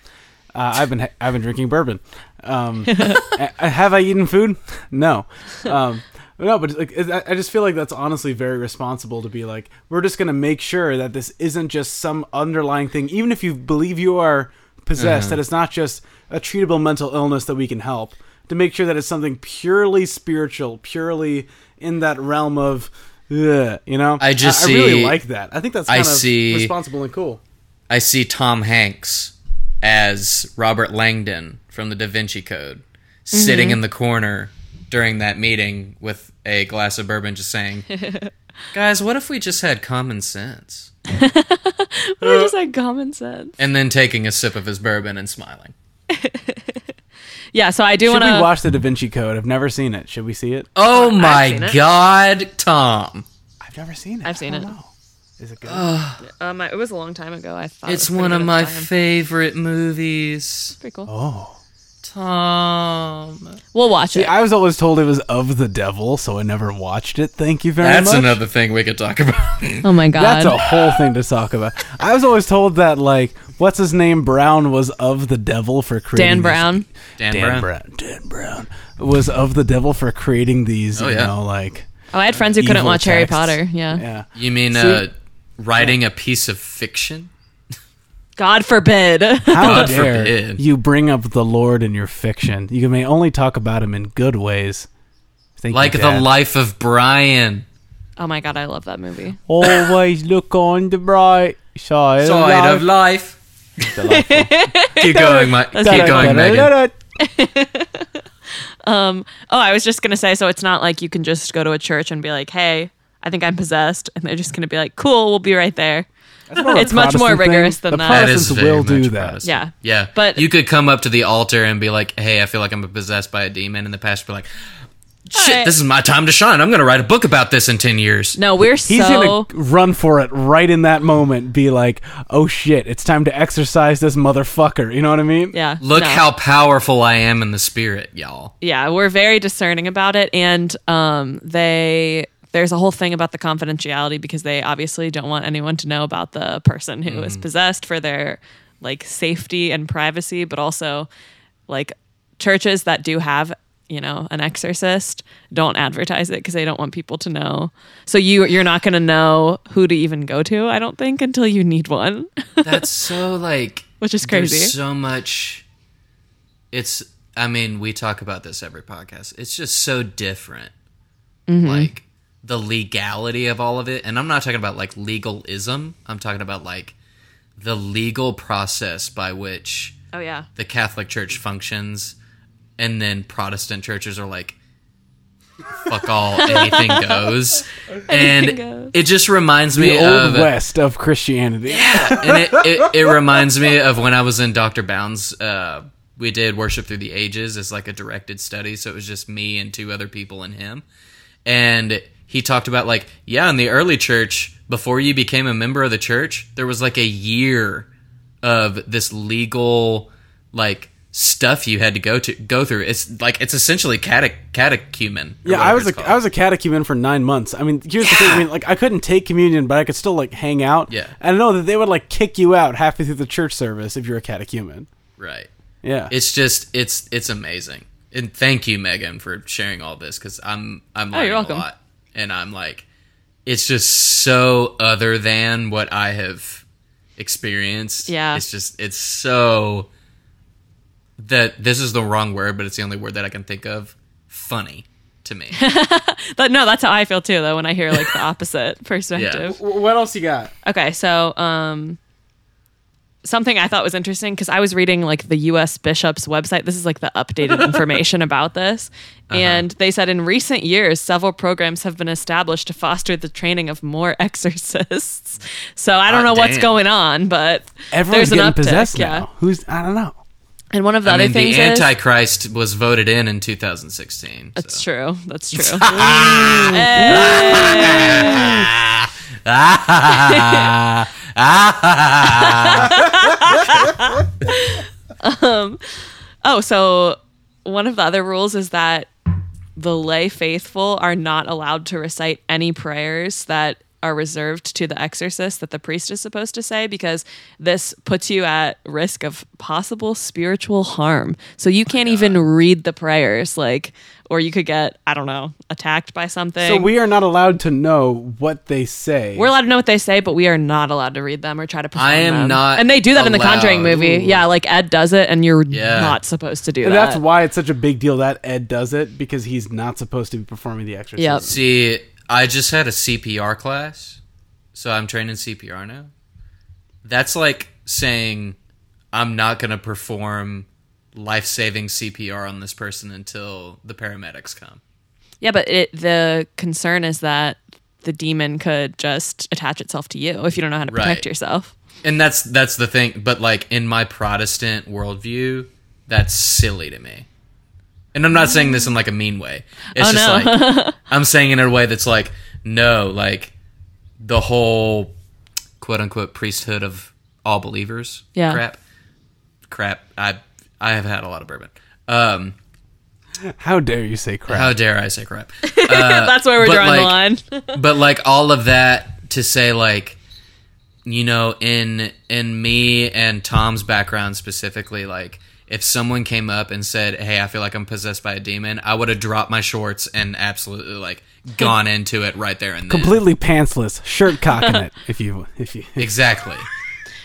Uh, I've been I've been drinking bourbon. Um, a- have I eaten food? No. Um, no, but like I I just feel like that's honestly very responsible to be like we're just gonna make sure that this isn't just some underlying thing, even if you believe you are possessed, that it's not just a treatable mental illness that we can help. To make sure that it's something purely spiritual, purely in that realm of, ugh, you know.
I just
I, really like that. I think that's
I
of
see-
responsible and cool.
i see tom hanks as robert langdon from the da vinci code mm-hmm. sitting in the corner during that meeting with a glass of bourbon just saying guys what if we just had common sense
we just had common sense.
and then taking a sip of his bourbon and smiling.
Yeah, so I do
Should
want
we
to.
watch the Da Vinci Code? I've never seen it. Should we see it?
Oh
seen
my
it.
god, Tom.
I've never seen it.
I've seen
I don't
it.
know. Is it good?
Um, it was a long time ago. I thought
It's
was pretty
one of my
time.
favorite movies.
Pretty cool.
oh.
Tom.
We'll watch
See,
it.
I was always told it was of the devil, so I never watched it. Thank you very
That's
much.
That's another thing we could talk about.
oh my god.
That's a whole thing to talk about. I was always told that like what's his name Brown was of the devil for creating
Dan
these-
Brown.
Dan,
Dan
Brown.
Brown. Dan Brown was of the devil for creating these.
Oh,
you
yeah.
know, like
Oh, I had friends who couldn't
evil
watch Harry. Potter. Yeah.
yeah.
You mean
See-
uh, writing a piece of fiction?
God forbid.
How
God
dare
forbid.
you bring up the Lord in your fiction? You may only talk about him in good ways. Thank you,
Like the life of Brian.
oh my god, I love that movie.
Always look on the bright side,
Side of life. Keep going, Mike. Keep
That's
going, Megan.
um, Oh, I was just gonna say, so it's not like you can just go to a church and be like, "Hey, I think I'm possessed," and they're just gonna be like, "Cool, we'll be right there." it's much more
Protestant thing.
rigorous than
The
that.
That is
Protestants will do that.
Protestant.
Yeah.
yeah.
But-
you could come up to the altar and be like, "Hey, I feel like I'm possessed by a demon," and the pastor would be like, "Shit,
Alright.
this is my time to shine. I'm going to write a book about this in ten years."
no, we're
He's
so
gonna run for it right in that moment. Be like, "Oh shit, it's time to exercise this motherfucker." You know what I mean?
yeah.
Look
no.
how powerful I am in the spirit, y'all.
yeah, we're very discerning about it, and um, they there's a whole thing about the confidentiality because they obviously don't want anyone to know about the person who is possessed for their like safety and privacy, but also like churches that do have you know an exorcist don't advertise it because they don't want people to know. So you you're not going to know who to even go to, I don't think, until you need one,
That's so like
which is
there's
crazy.
so much it's I mean, we talk about this every podcast. It's just so different.
Mm-hmm.
Like the legality of all of it. And I'm not talking about like legalism. I'm talking about like the legal process by which
oh yeah.
the Catholic Church functions and then Protestant churches are like fuck all anything goes. and
goes.
it just reminds me
The
me
old
of
west of Christianity.
Yeah, and it, it, it reminds me of when I was in Dr. Bounds. Uh, we did Worship Through the Ages as like a directed study. So it was just me and two other people and him. And he talked about like, yeah, in the early church, before you became a member of the church, there was like a year of this legal like stuff you had to go to go through. It's like it's essentially cate- catechumen.
Yeah, I was
it's
a
called.
I was a catechumen for nine months. I mean, here's the thing. I mean, like I couldn't take communion, but I could still like hang out.
Yeah.
and I know that they would like kick you out halfway through the church service if you're a catechumen.
right.
Yeah,
it's just it's it's amazing and thank you megan for sharing all this because i'm i'm
Oh,
learning
you're
a lot and i'm like it's just so other than what i have experienced
Yeah.
it's just it's so that this is the wrong word but it's the only word that i can think of funny to me
But no, that's how I feel too, though, when I hear like the opposite perspective.
W- what else you got?
Okay, so um, something I thought was interesting because I was reading like the U.S. Bishop's website. This is like the updated information about this, and they said in recent years, several programs have been established to foster the training of more exorcists. So I don't
Hot
know what's going on, but
Everyone's
there's an
getting
uptick.
possessed
yeah,
now. Who's I don't know.
And one of the
i
other
mean
things
the
is
antichrist was voted in in 2016
that's
so.
true. That's true. Um, oh, so one of the other rules is that the lay faithful are not allowed to recite any prayers that are reserved to the exorcist that the priest is supposed to say because this puts you at risk of possible spiritual harm. So you oh can't even read the prayers like or you could get, I don't know, attacked by something.
So we are not allowed to know what they say.
We're allowed to know what they say, but we are not allowed to read them or try to perform
I am
them.
not
And they do that in the Conjuring
allowed.
movie. Yeah, like Ed does it and you're
Yeah.
not supposed to do
and
that.
that's why it's such a big deal that Ed does it because he's not supposed to be performing the exorcism.
Yep.
See, I just had a CPR class, so I'm training CPR now. That's like saying I'm not going to perform life saving CPR on this person until the paramedics come.
Yeah, but it, the concern is that the demon could just attach itself to you if you don't know how to protect
Right.
yourself.
And that's that's the thing. But like in my Protestant worldview, that's silly to me. And I'm not saying this in like a mean way. It's
Oh,
just
no.
like I'm saying it in a way that's like no, like the whole quote unquote priesthood of all believers.
Yeah.
Crap. Crap. I I have had a lot of bourbon. Um,
How dare you say crap?
how dare I say crap?
That's where we're
but,
drawing
like-
the line.
but like all of that to say like you know in in me and tom's background specifically like if someone came up and said hey i feel like i'm possessed by a demon i would have dropped my shorts and absolutely like gone into it right there and then
Completely pantsless, shirt cocking it. If you, if you,
exactly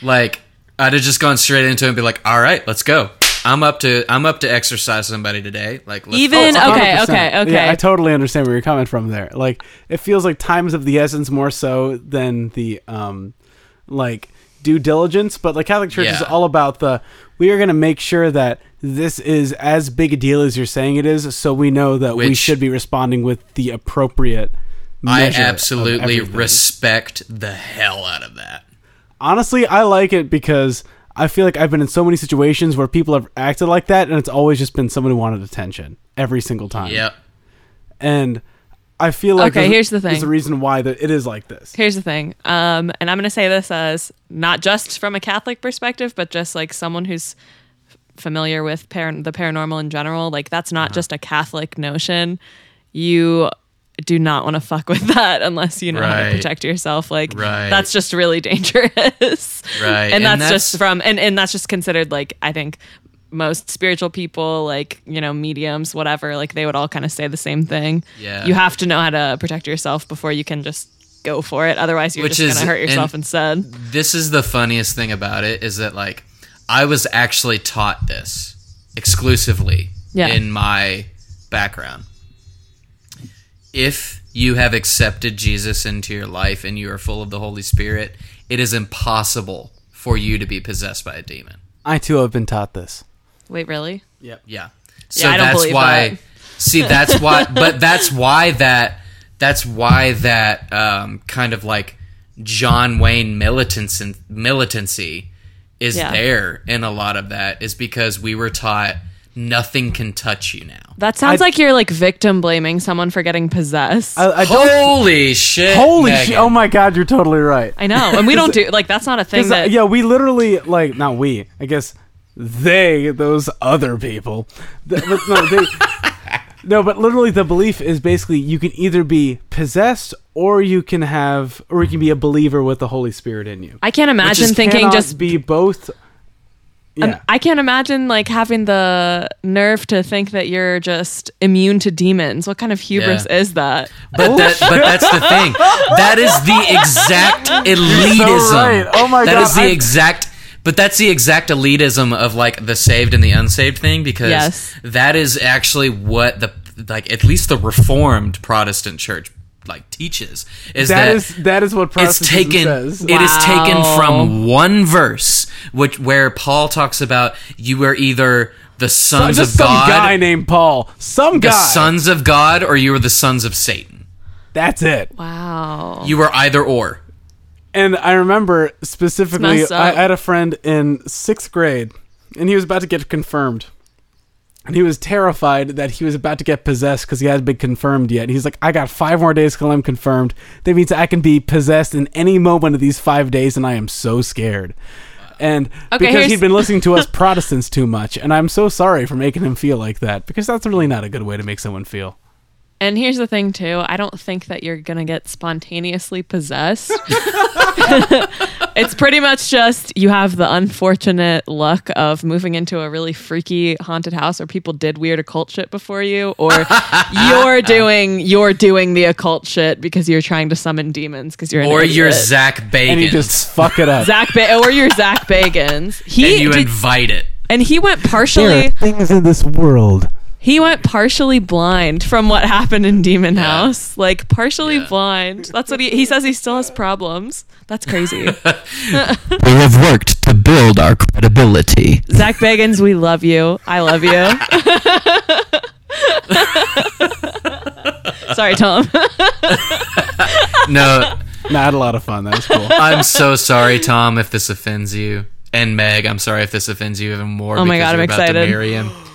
like i'd have just gone straight into it and be like all right let's go i'm up to i'm up to exorcise somebody today like let's
Even
go.
okay, okay, okay.
Yeah, I totally understand where you're coming from there. Like, it feels like times of the essence more so than the um, like due diligence. But the Catholic Church is all about the we are going to make sure that this is as big a deal as you're saying it is, so we know that we should be responding with the appropriate.
i absolutely respect the hell out of that
honestly, I like it because I feel like I've been in so many situations where people have acted like that, and it's always just been someone who wanted attention every single time.
Yep.
And I feel like
Okay, here's the thing.
There's a reason why that it is like this.
Here's the thing, um, and I'm going to say this as not just from a Catholic perspective, but just like someone who's familiar with par- the paranormal in general. Like that's
Uh-huh.
not just a Catholic notion. You do not want to fuck with that unless you know how to protect yourself. Like
Right.
that's just really dangerous.
Right.
and,
And
that's,
that's-
just from and, and that's just considered like I think most spiritual people like you know mediums whatever like they would all kind of say the same thing
Yeah.
you have to know how to protect yourself before you can just go for it otherwise you're
Which
just
is-
gonna hurt yourself
and-
instead
This is the funniest thing about it is that like I was actually taught this exclusively
Yeah.
in my background. If you have accepted Jesus into your life and you are full of the Holy Spirit, it is impossible for you to be possessed by a demon.
I too have been taught this.
Wait really
Yep.
Yeah. So
I don't
that's why
that.
See, that's why but that's why that that's why that um, kind of like John Wayne militancy militancy is
Yeah.
there in a lot of that is because we were taught nothing can touch you now.
that sounds
I-
like you're like victim blaming someone for getting possessed I,
I, I don't.
Holy shit.
Holy
Megan.
shit! Oh my god, you're totally right.
I know and we don't do like that's not a thing
'Cause, uh,
that
yeah, we literally like not we. I guess they, those other people. Th- but no, they, no, but literally the belief is basically you can either be possessed or you can have, or you can be a believer with the Holy Spirit in you.
I can't imagine
is-
thinking just
be both.
Um,
Yeah,
I can't imagine like having the nerve to think that you're just immune to demons. What kind of hubris
Yeah.
is that?
But that, but that's the thing. That is the exact elitism.
right. Oh my
That
God,
is the
I-
exact. But that's the exact elitism of like the saved and the unsaved thing because
Yes.
that is actually what the like at least the Reformed Protestant Church like teaches is
that
that,
is that is what
it's taken
says.
it is taken from one verse which where Paul talks about you are either the sons
Just
of
some
God
guy named Paul. Some
the
guy.
sons of God or you are the sons of Satan.
That's it.
Wow.
You are either or.
And I remember specifically, I. I had a friend in sixth grade, and he was about to get confirmed. And he was terrified that he was about to get possessed because he hadn't been confirmed yet. He's like, I got five more days till I'm confirmed. That means I can be possessed in any moment of these five days, and I am so scared. And
Okay,
because he'd been listening to us Protestants too much, and I'm so sorry for making him feel like that because that's really not a good way to make someone feel.
And here's the thing too. I don't think that you're gonna get spontaneously possessed. it's pretty much just you have the unfortunate luck of moving into a really freaky haunted house where people did weird occult shit before you, or you're doing you're doing the occult shit because you're trying to summon demons because you're an
Or
idiot.
you're Zach Bagans.
And you just fuck it up.
Zach ba- or you're Zach Bagans. He
and you
did-
invite it.
and he went partially
there are
partially
things in this world.
He went partially blind from what happened in Demon
Yeah.
House. Like partially
Yeah.
blind. That's what he he says he still has problems. That's crazy.
We have worked to build our credibility.
Zach Bagans, we love you. I love you. Sorry, Tom.
No,
Nah, I had a lot of fun. That was cool.
I'm so sorry, Tom, if this offends you. And Meg, I'm sorry if this offends you even more.
Oh my God,
you're
I'm
about to
excited.
marry him.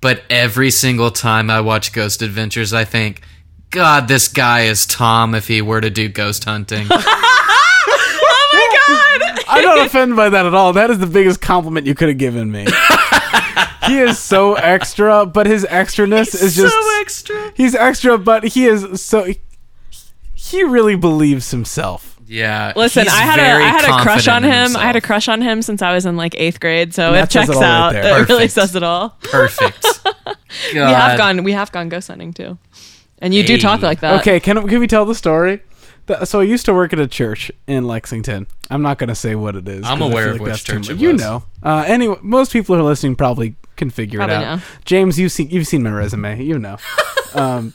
But every single time I watch Ghost Adventures, I think, God, this guy is Tom if he were to do ghost hunting. Oh my God!
I'm not offended by that at all. That is the biggest compliment you could have given me. he is so extra, but his extraness is just so
extra.
he's extra, but he is so he really believes himself.
Yeah.
Listen, I had a
very
I had a crush on
in
him. I had a crush on him since I was in like eighth grade, so it checks
it
out.
there.
it really says it all.
Perfect.
We have gone we have gone ghost hunting too. And you do talk like that.
Okay, can can we tell the story? So I used to work at a church in Lexington. I'm not going to say what it is.
I'm aware
feel
of which
that's too
church
much.
it
You know. Uh, anyway, most people who are listening probably can figure
Probably
it out.
know.
James, you've seen you've seen my resume. You know. Um,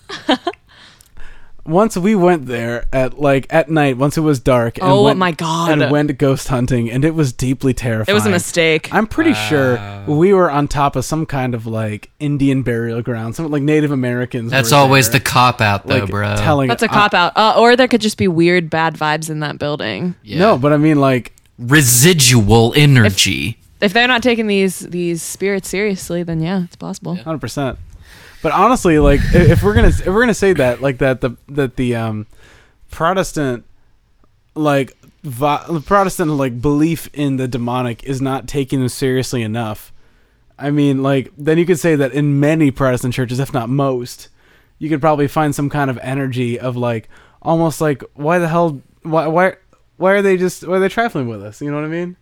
once we went there at like at night, once it was dark. And
Oh
went,
my God.
And went ghost hunting, and it was deeply terrifying.
It was a mistake.
I'm pretty
Wow.
sure we were on top of some kind of like Indian burial ground, something like Native Americans.
That's
were
always
there,
the cop out, though,
like
bro.
telling.
That's a cop out. Uh, or there could just be weird bad vibes in that building.
Yeah.
No, but I mean like
residual energy.
If they're not taking these these spirits seriously, then yeah, it's possible.
hundred percent. But honestly, like if we're gonna if we're gonna say that like that the that the um Protestant like vi- Protestant like belief in the demonic is not taking them seriously enough. I mean, like then you could say that in many Protestant churches, if not most, you could probably find some kind of energy of like almost like why the hell why why why are they just why are they trifling with us? You know what I mean?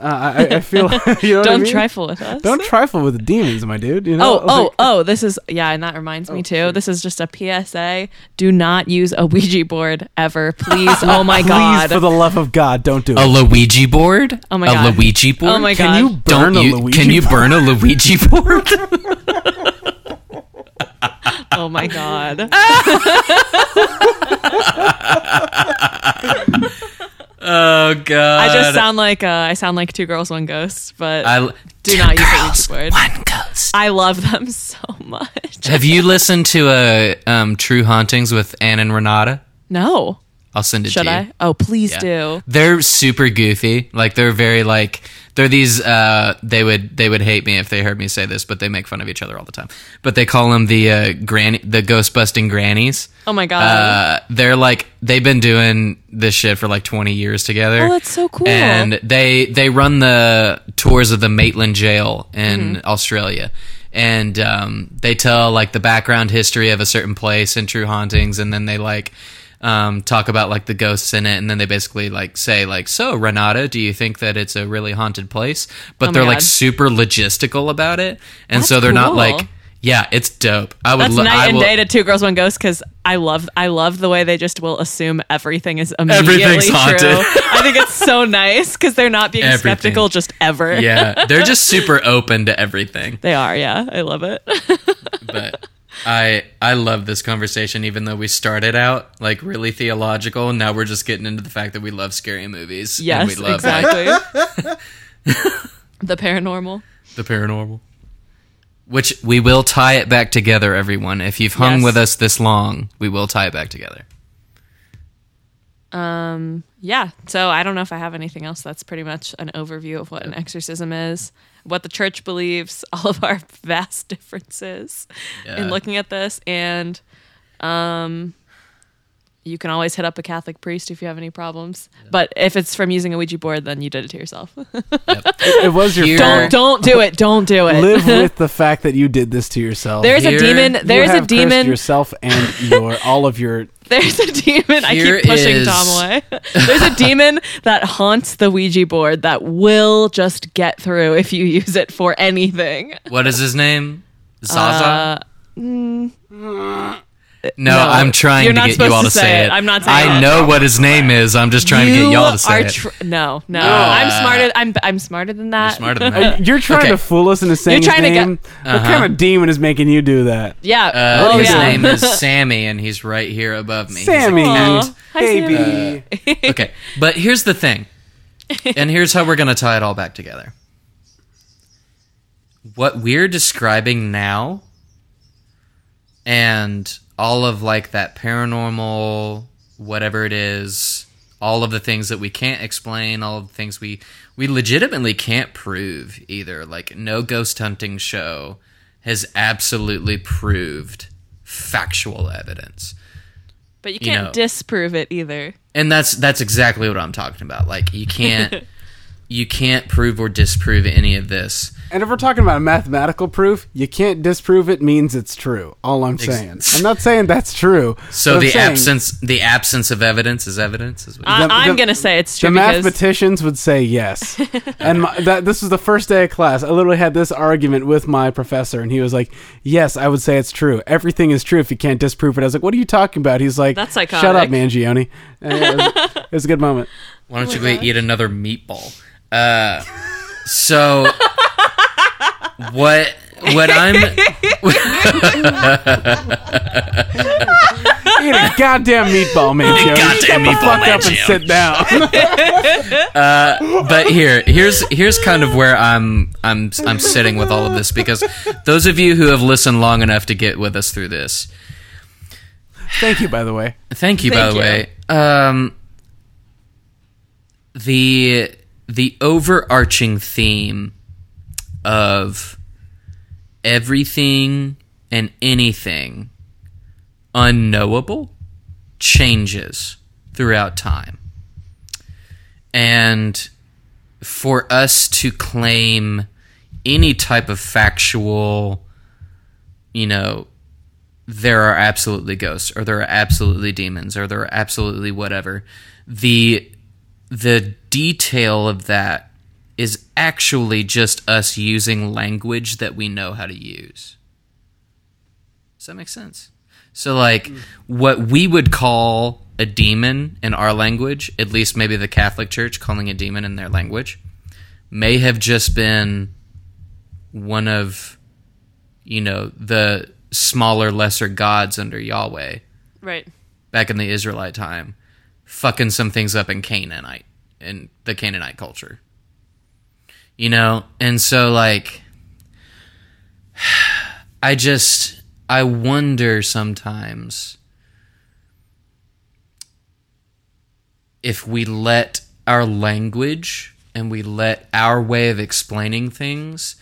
Uh, I, I feel you know what I
Don't
mean?
trifle with us.
Don't trifle with the demons, my dude. You know?
Oh, oh,
Like-
oh, this is, yeah, and that reminds me
Oh,
too.
shoot.
This is just a PSA. Do not use a Ouija board ever, please. Oh my
Please,
God.
for the love of God, don't do it.
A
it.
Luigi board?
Oh my god!
a
God.
Luigi board?
Oh my
Can
God.
you burn
Don't
a
you?
Luigi
can you burn a Luigi board?
oh my God.
Oh god!
I just sound like, uh, I sound like two girls, one ghost, but
I
do
Two
not use
girls,
Ouija board.
One ghost.
I love them so much.
Have you listened to uh, um, True Hauntings with Anne and Renata?
No.
I'll send it
Should
to you.
I? Oh, please
Yeah.
do.
They're super goofy. Like they're very like they're these. Uh, they would they would hate me if they heard me say this, but they make fun of each other all the time. But they call them the uh, granny, the ghost busting grannies.
Oh my God.
Uh, they're like they've been doing this shit for like 20 years together.
Oh, that's so cool.
And they they run the tours of the Maitland Jail in
Mm-hmm.
Australia. And um, they tell like the background history of a certain place and True Hauntings, and then they like um, talk about like the ghosts in it, and then they basically like say like, "So Renata, do you think that it's a really haunted place?" But
Oh
they're like super logistical about it, and
That's
so they're not like, "Yeah, it's dope." I would
That's
lo-
night
I
and
will-
day to two girls, one ghost because I love I love the way they just will assume everything is immediately
Everything's
true.
haunted.
I think it's so nice because they're not being
Everything.
skeptical just ever.
yeah, they're just super open to everything.
they are. Yeah, I love it.
But I I love this conversation, even though we started out like really theological, and now we're just getting into the fact that we love scary movies. and
yes,
we love like,
exactly. the paranormal.
the paranormal. Which we will tie it back together, everyone. If you've hung
Yes.
with us this long, we will tie it back together.
Um, yeah. So I don't know if I have anything else. That's pretty much an overview of what an exorcism is, what the church believes, all of our vast differences in looking at this, and um, you can always hit up a Catholic priest if you have any problems. But if it's from using a Ouija board, then you did it to yourself.
It was your
Here-
don't don't do it. Don't do it.
Live with the fact that you did this to yourself.
There's
Here-
a demon. There's
you
a
have cursed
demon.
yourself and your all of your.
There's a demon. I keep pushing
is-
Tom away. There's a demon that haunts the Ouija board that will just get through if you use it for anything.
What is his name? Zaza?
Uh,
no,
no,
I'm trying to get you all
to
to say,
say
it.
it. I'm not saying
I
it.
know what his name is. I'm just trying to get y'all to say
are
it.
tr- no, no. I'm smarter. I'm I'm smarter than that.
You're smarter than that.
You're trying
Okay.
to fool us into saying you're
trying to
his
get-
name. What
Uh-huh.
kind of demon is making you do that?
Yeah.
Uh,
oh
his
yeah.
name is Sammy, and he's right here above me. He's a
Sammy,
Aw. Hi,
baby.
Sammy.
okay, but here's the thing, and here's how we're gonna tie it all back together. What we're describing now, and all of like that paranormal, whatever it is, all of the things that we can't explain, all of the things we we legitimately can't prove either. Like no ghost hunting show has absolutely proved factual evidence
But you
You
can't
know.
disprove it either.
and that's that's exactly what I'm talking about. Like you can't you can't prove or disprove any of this.
And if we're talking about a mathematical proof, you can't disprove it means it's true. All I'm saying. I'm not saying that's true.
So the
saying
absence the absence of evidence is evidence. Is what
I,
The-
I'm gonna say it's
The
true because
mathematicians would say yes. and my, that this was the first day of class. I literally had this argument with my professor, and he was like, "Yes, I would say it's true. Everything is true if you can't disprove it." I was like, "What are you talking about?" He's like,
That's psychotic.
Shut up, Mangione." It, was, it was a good moment.
Why don't you oh go eat another meatball? Uh, so what what I'm
Eat a goddamn meatball, Mangione.
goddamn
Shut the
meatball,
fuck up and
Mangione.
sit down.
Uh, but here here's here's kind of where I'm I'm I'm sitting with all of this because those of you who have listened long enough to get with us through this
Thank you, by the way.
Thank you, by
Thank
the
you.
way. Um, the the overarching theme of everything and anything unknowable changes throughout time. And for us to claim any type of factual, you know, there are absolutely ghosts or there are absolutely demons or there are absolutely whatever. The the detail of that is actually just us using language that we know how to use. Does that make sense? So, like, what we would call a demon in our language, at least maybe the Catholic Church calling a demon in their language, may have just been one of, you know, the smaller, lesser gods under Yahweh
Right.
back in the Israelite time, fucking some things up in Canaanite in the Canaanite culture. You know, and so like I just I wonder sometimes if we let our language and we let our way of explaining things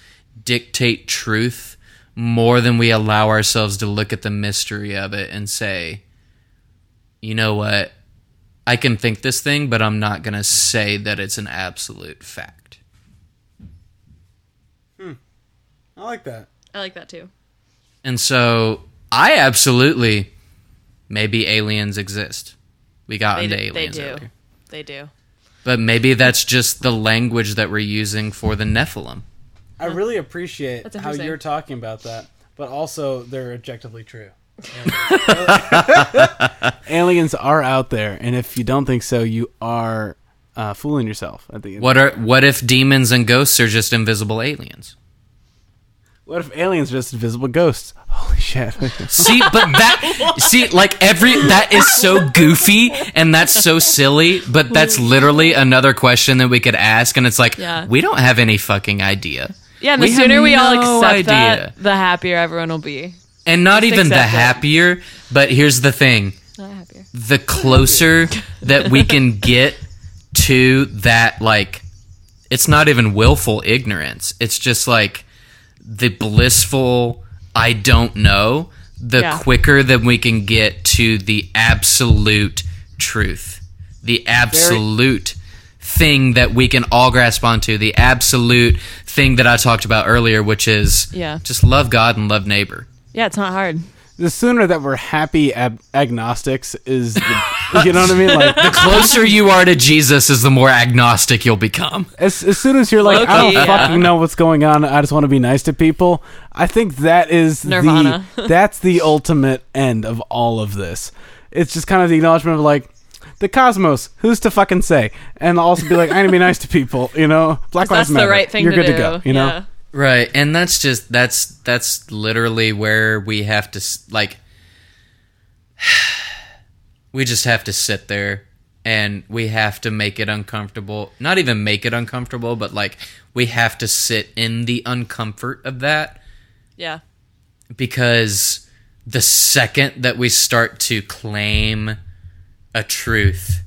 dictate truth more than we allow ourselves to look at the mystery of it and say, you know what? I can think this thing, but I'm not going to say that it's an absolute fact. Hmm.
I like that.
I like that too.
And so I absolutely maybe aliens exist. We got
They,
into
d- they
aliens
do.
earlier.
They do.
But maybe that's just the language that we're using for the Nephilim.
I really appreciate how you're talking about that, but also they're objectively true. Aliens are out there, and if you don't think so, you are uh, fooling yourself. At the end.
What are what if demons and ghosts are just invisible aliens?
What if aliens are just invisible ghosts? Holy shit!
See, but that see like every that is so goofy and that's so silly, but that's literally another question that we could ask and it's like
Yeah.
we don't have any fucking idea.
Yeah, and the
We
sooner we all accept
idea.
that, the happier everyone will be.
And not
Just
even the
accept it.
happier, but here's the thing.
Not happier.
the closer that we can get to that like it's not even willful ignorance it's just like the blissful i don't know the
Yeah.
quicker that we can get to the absolute truth the absolute thing that we can all grasp onto the absolute thing that i talked about earlier which is
Yeah.
just love god and love neighbor
Yeah, it's not hard.
the sooner that we're happy ab- agnostics is, the, you know what I mean? Like
the closer you are to jesus is the more agnostic you'll become
as, as soon as you're like, I don't
yeah.
fucking know what's going on. I just want to be nice to people. I think that is
Nirvana.
the that's the ultimate end of all of this. It's just kind of the acknowledgement of like the cosmos. Who's to fucking say? And also be like, I need to be nice to people. You know, Black Lives
That's
Matter.
the right thing
You're
to
good
do.
to go. You know.
Yeah.
Right, and that's just that's that's literally where we have to like we just have to sit there and we have to make it uncomfortable. Not even make it uncomfortable, but like we have to sit in the uncomfort of that
Yeah.
because the second that we start to claim a truth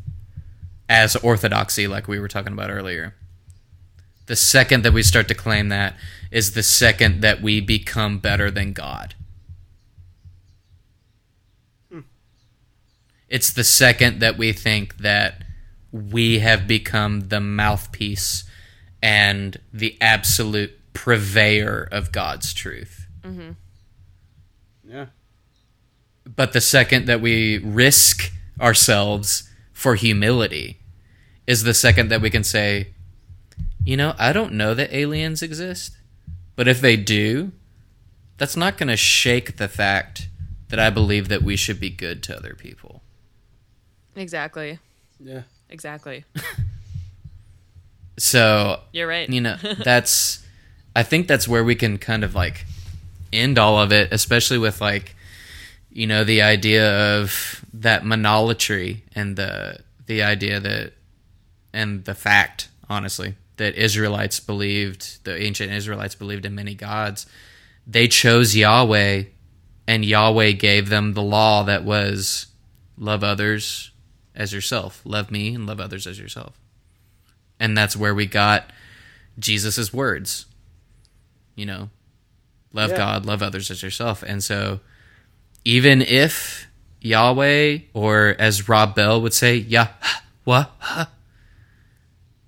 as orthodoxy like we were talking about earlier the second that we start to claim that is the second that we become better than god. Hmm. It's the second that we think that we have become the mouthpiece and the absolute purveyor of god's truth. Mm-hmm.
Yeah.
but the second that we risk ourselves for humility is the second that we can say, you know, I don't know that aliens exist, but if they do, that's not going to shake the fact that I believe that we should be good to other people.
Exactly.
Yeah.
Exactly.
So,
You're right.
you know, that's, I think that's where we can kind of like end all of it, especially with like, you know, the idea of that monolatry and the, the idea that, and the fact, honestly, that Israelites believed, the ancient Israelites believed in many gods. They chose Yahweh, and Yahweh gave them the law that was love others as yourself, love me, and love others as yourself. and that's where we got Jesus's words. You know, love
Yeah.
God, love others as yourself. And so, even if Yahweh, or as Rob Bell would say, Yahweh,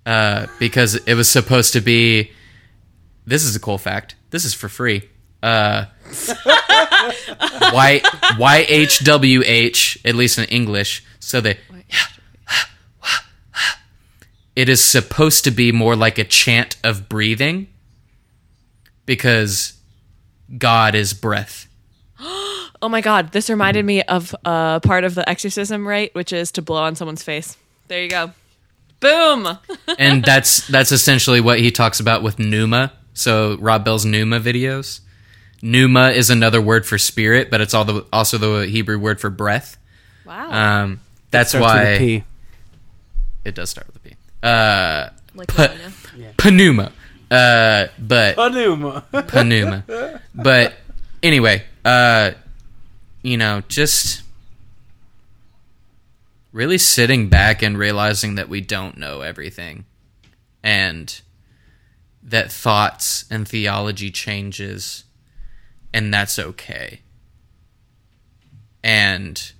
uh, because it was supposed to be. This is a cool fact. This is for free. Uh, Y Y H W H, at least in English. So they. it is supposed to be more like a chant of breathing because God is breath.
Oh my god, this reminded me of uh, part of the exorcism rite, which is to blow on someone's face. There you go. Boom.
and that's that's essentially what he talks about with pneuma. So Rob Bell's pneuma videos. Pneuma is another word for spirit, but it's all the, also the Hebrew word for breath.
Wow.
Um, that's
Starts with a
why it does start with a P. Uh,
like
pa- pneuma. Uh, but
Panuma.
pneuma. But anyway, uh, you know, just really sitting back and realizing that we don't know everything, and that thoughts and theology changes, and that's okay. And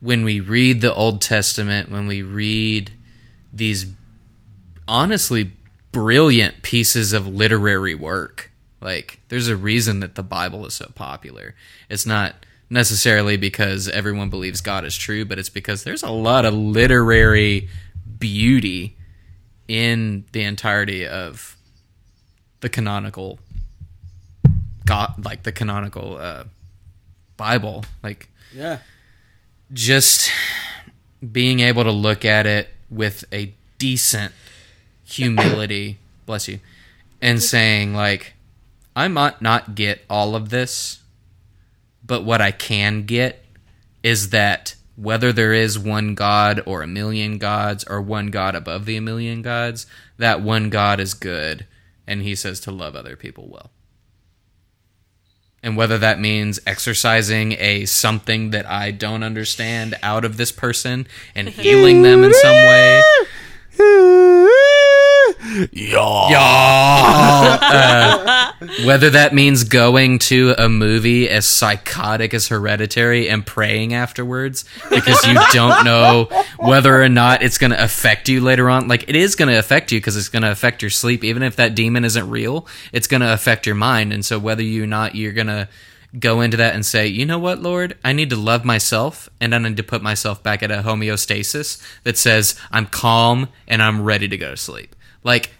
when we read the Old Testament, when we read these honestly brilliant pieces of literary work. Like, there's a reason that the Bible is so popular. It's not necessarily because everyone believes God is true, but it's because there's a lot of literary beauty in the entirety of the canonical God, like the canonical uh, Bible. Like,
Yeah.
just being able to look at it with a decent humility, bless you, and saying like, I might not get all of this, but what I can get is that whether there is one God or a million gods or one God above the a million gods, that one God is good, and He says to love other people well. And whether that means exorcising a something that I don't understand out of this person and healing them in some way.
Yeah.
Uh, whether that means going to a movie as psychotic as Hereditary and praying afterwards because you don't know whether or not it's going to affect you later on. Like, it is going to affect you because it's going to affect your sleep. Even if that demon isn't real, it's going to affect your mind. And so, whether you not you're going to go into that and say, you know what, Lord, I need to love myself and I need to put myself back at a homeostasis that says I'm calm and I'm ready to go to sleep. Like,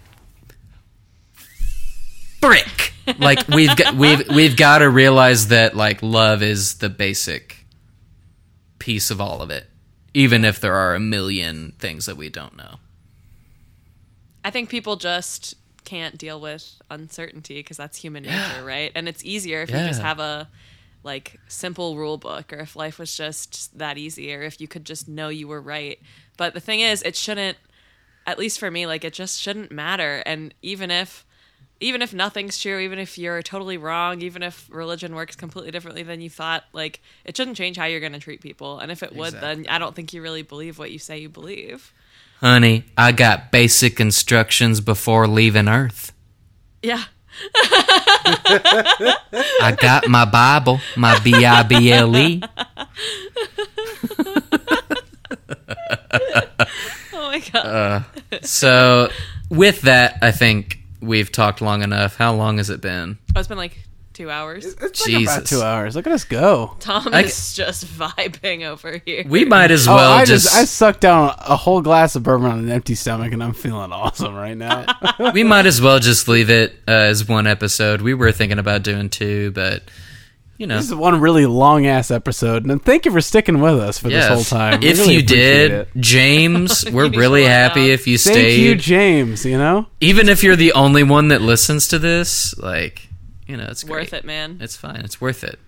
brick. Like we've got we've we've got to realize that like love is the basic piece of all of it, even if there are a million things that we don't know.
I think people just can't deal with uncertainty because that's human nature, right? And it's easier if you just have a like simple rule book or if life was just that easy or if you could just know you were right. But the thing is, it shouldn't at least for me like it just shouldn't matter and even if even if nothing's true, even if you're totally wrong, even if religion works completely differently than you thought, like it shouldn't change how you're going to treat people. And if it would, then I don't think you really believe what you say you believe.
Honey, I got basic instructions before leaving Earth.
Yeah.
I got my Bible, my B I B L E.
Oh my god.
Uh, so, with that, I think we've talked long enough. How long has it been?
Oh, it's been like two hours.
It's like about
Jesus.
two hours. Look at us go.
Tom
I-
is just vibing over here.
We might as
Oh,
well
I
just,
just I sucked down a whole glass of bourbon on an empty stomach, and I'm feeling awesome right now.
we might as well just leave it uh, as one episode. We were thinking about doing two, but you know,
this is one really long ass episode, and thank you for sticking with us for
yeah.
this whole time. We
If
really
you did,
it.
James, we're really happy
out.
if you stayed.
thank
stayed.
you, James. You know,
Even if you're the only one that listens to this, like you know, it's
Worth it, man.
It's fine. It's worth it.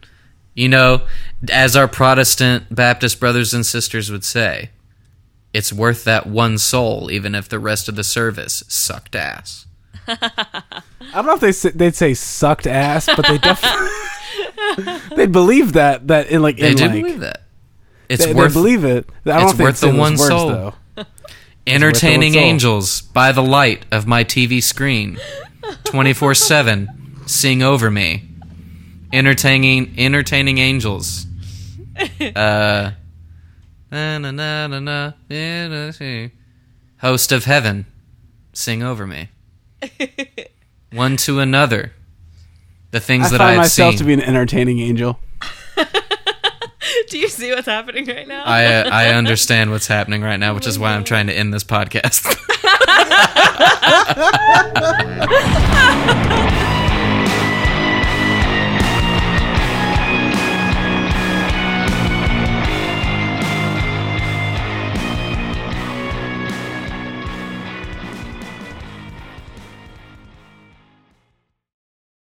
You know, as our Protestant Baptist brothers and sisters would say, it's worth that one soul, even if the rest of the service sucked ass.
I don't know if they they'd say sucked ass, but they definitely they'd believe that that in like
They
in
do
like
believe that. It's
they,
worth
they believe it. I don't
it's
know
worth the one
words,
soul.
though.
Entertaining
it,
angels by the light of my TV screen. 24 7. Sing over me. Entertaining entertaining angels. Uh na, na, na, na, na, na, na, na. Host of heaven. Sing over me. One to another. The things
I
that
find
I have
myself
seen.
to be an entertaining angel.
Do you see what's happening right now?
I uh, I understand what's happening right now, which is why I'm trying to end this podcast.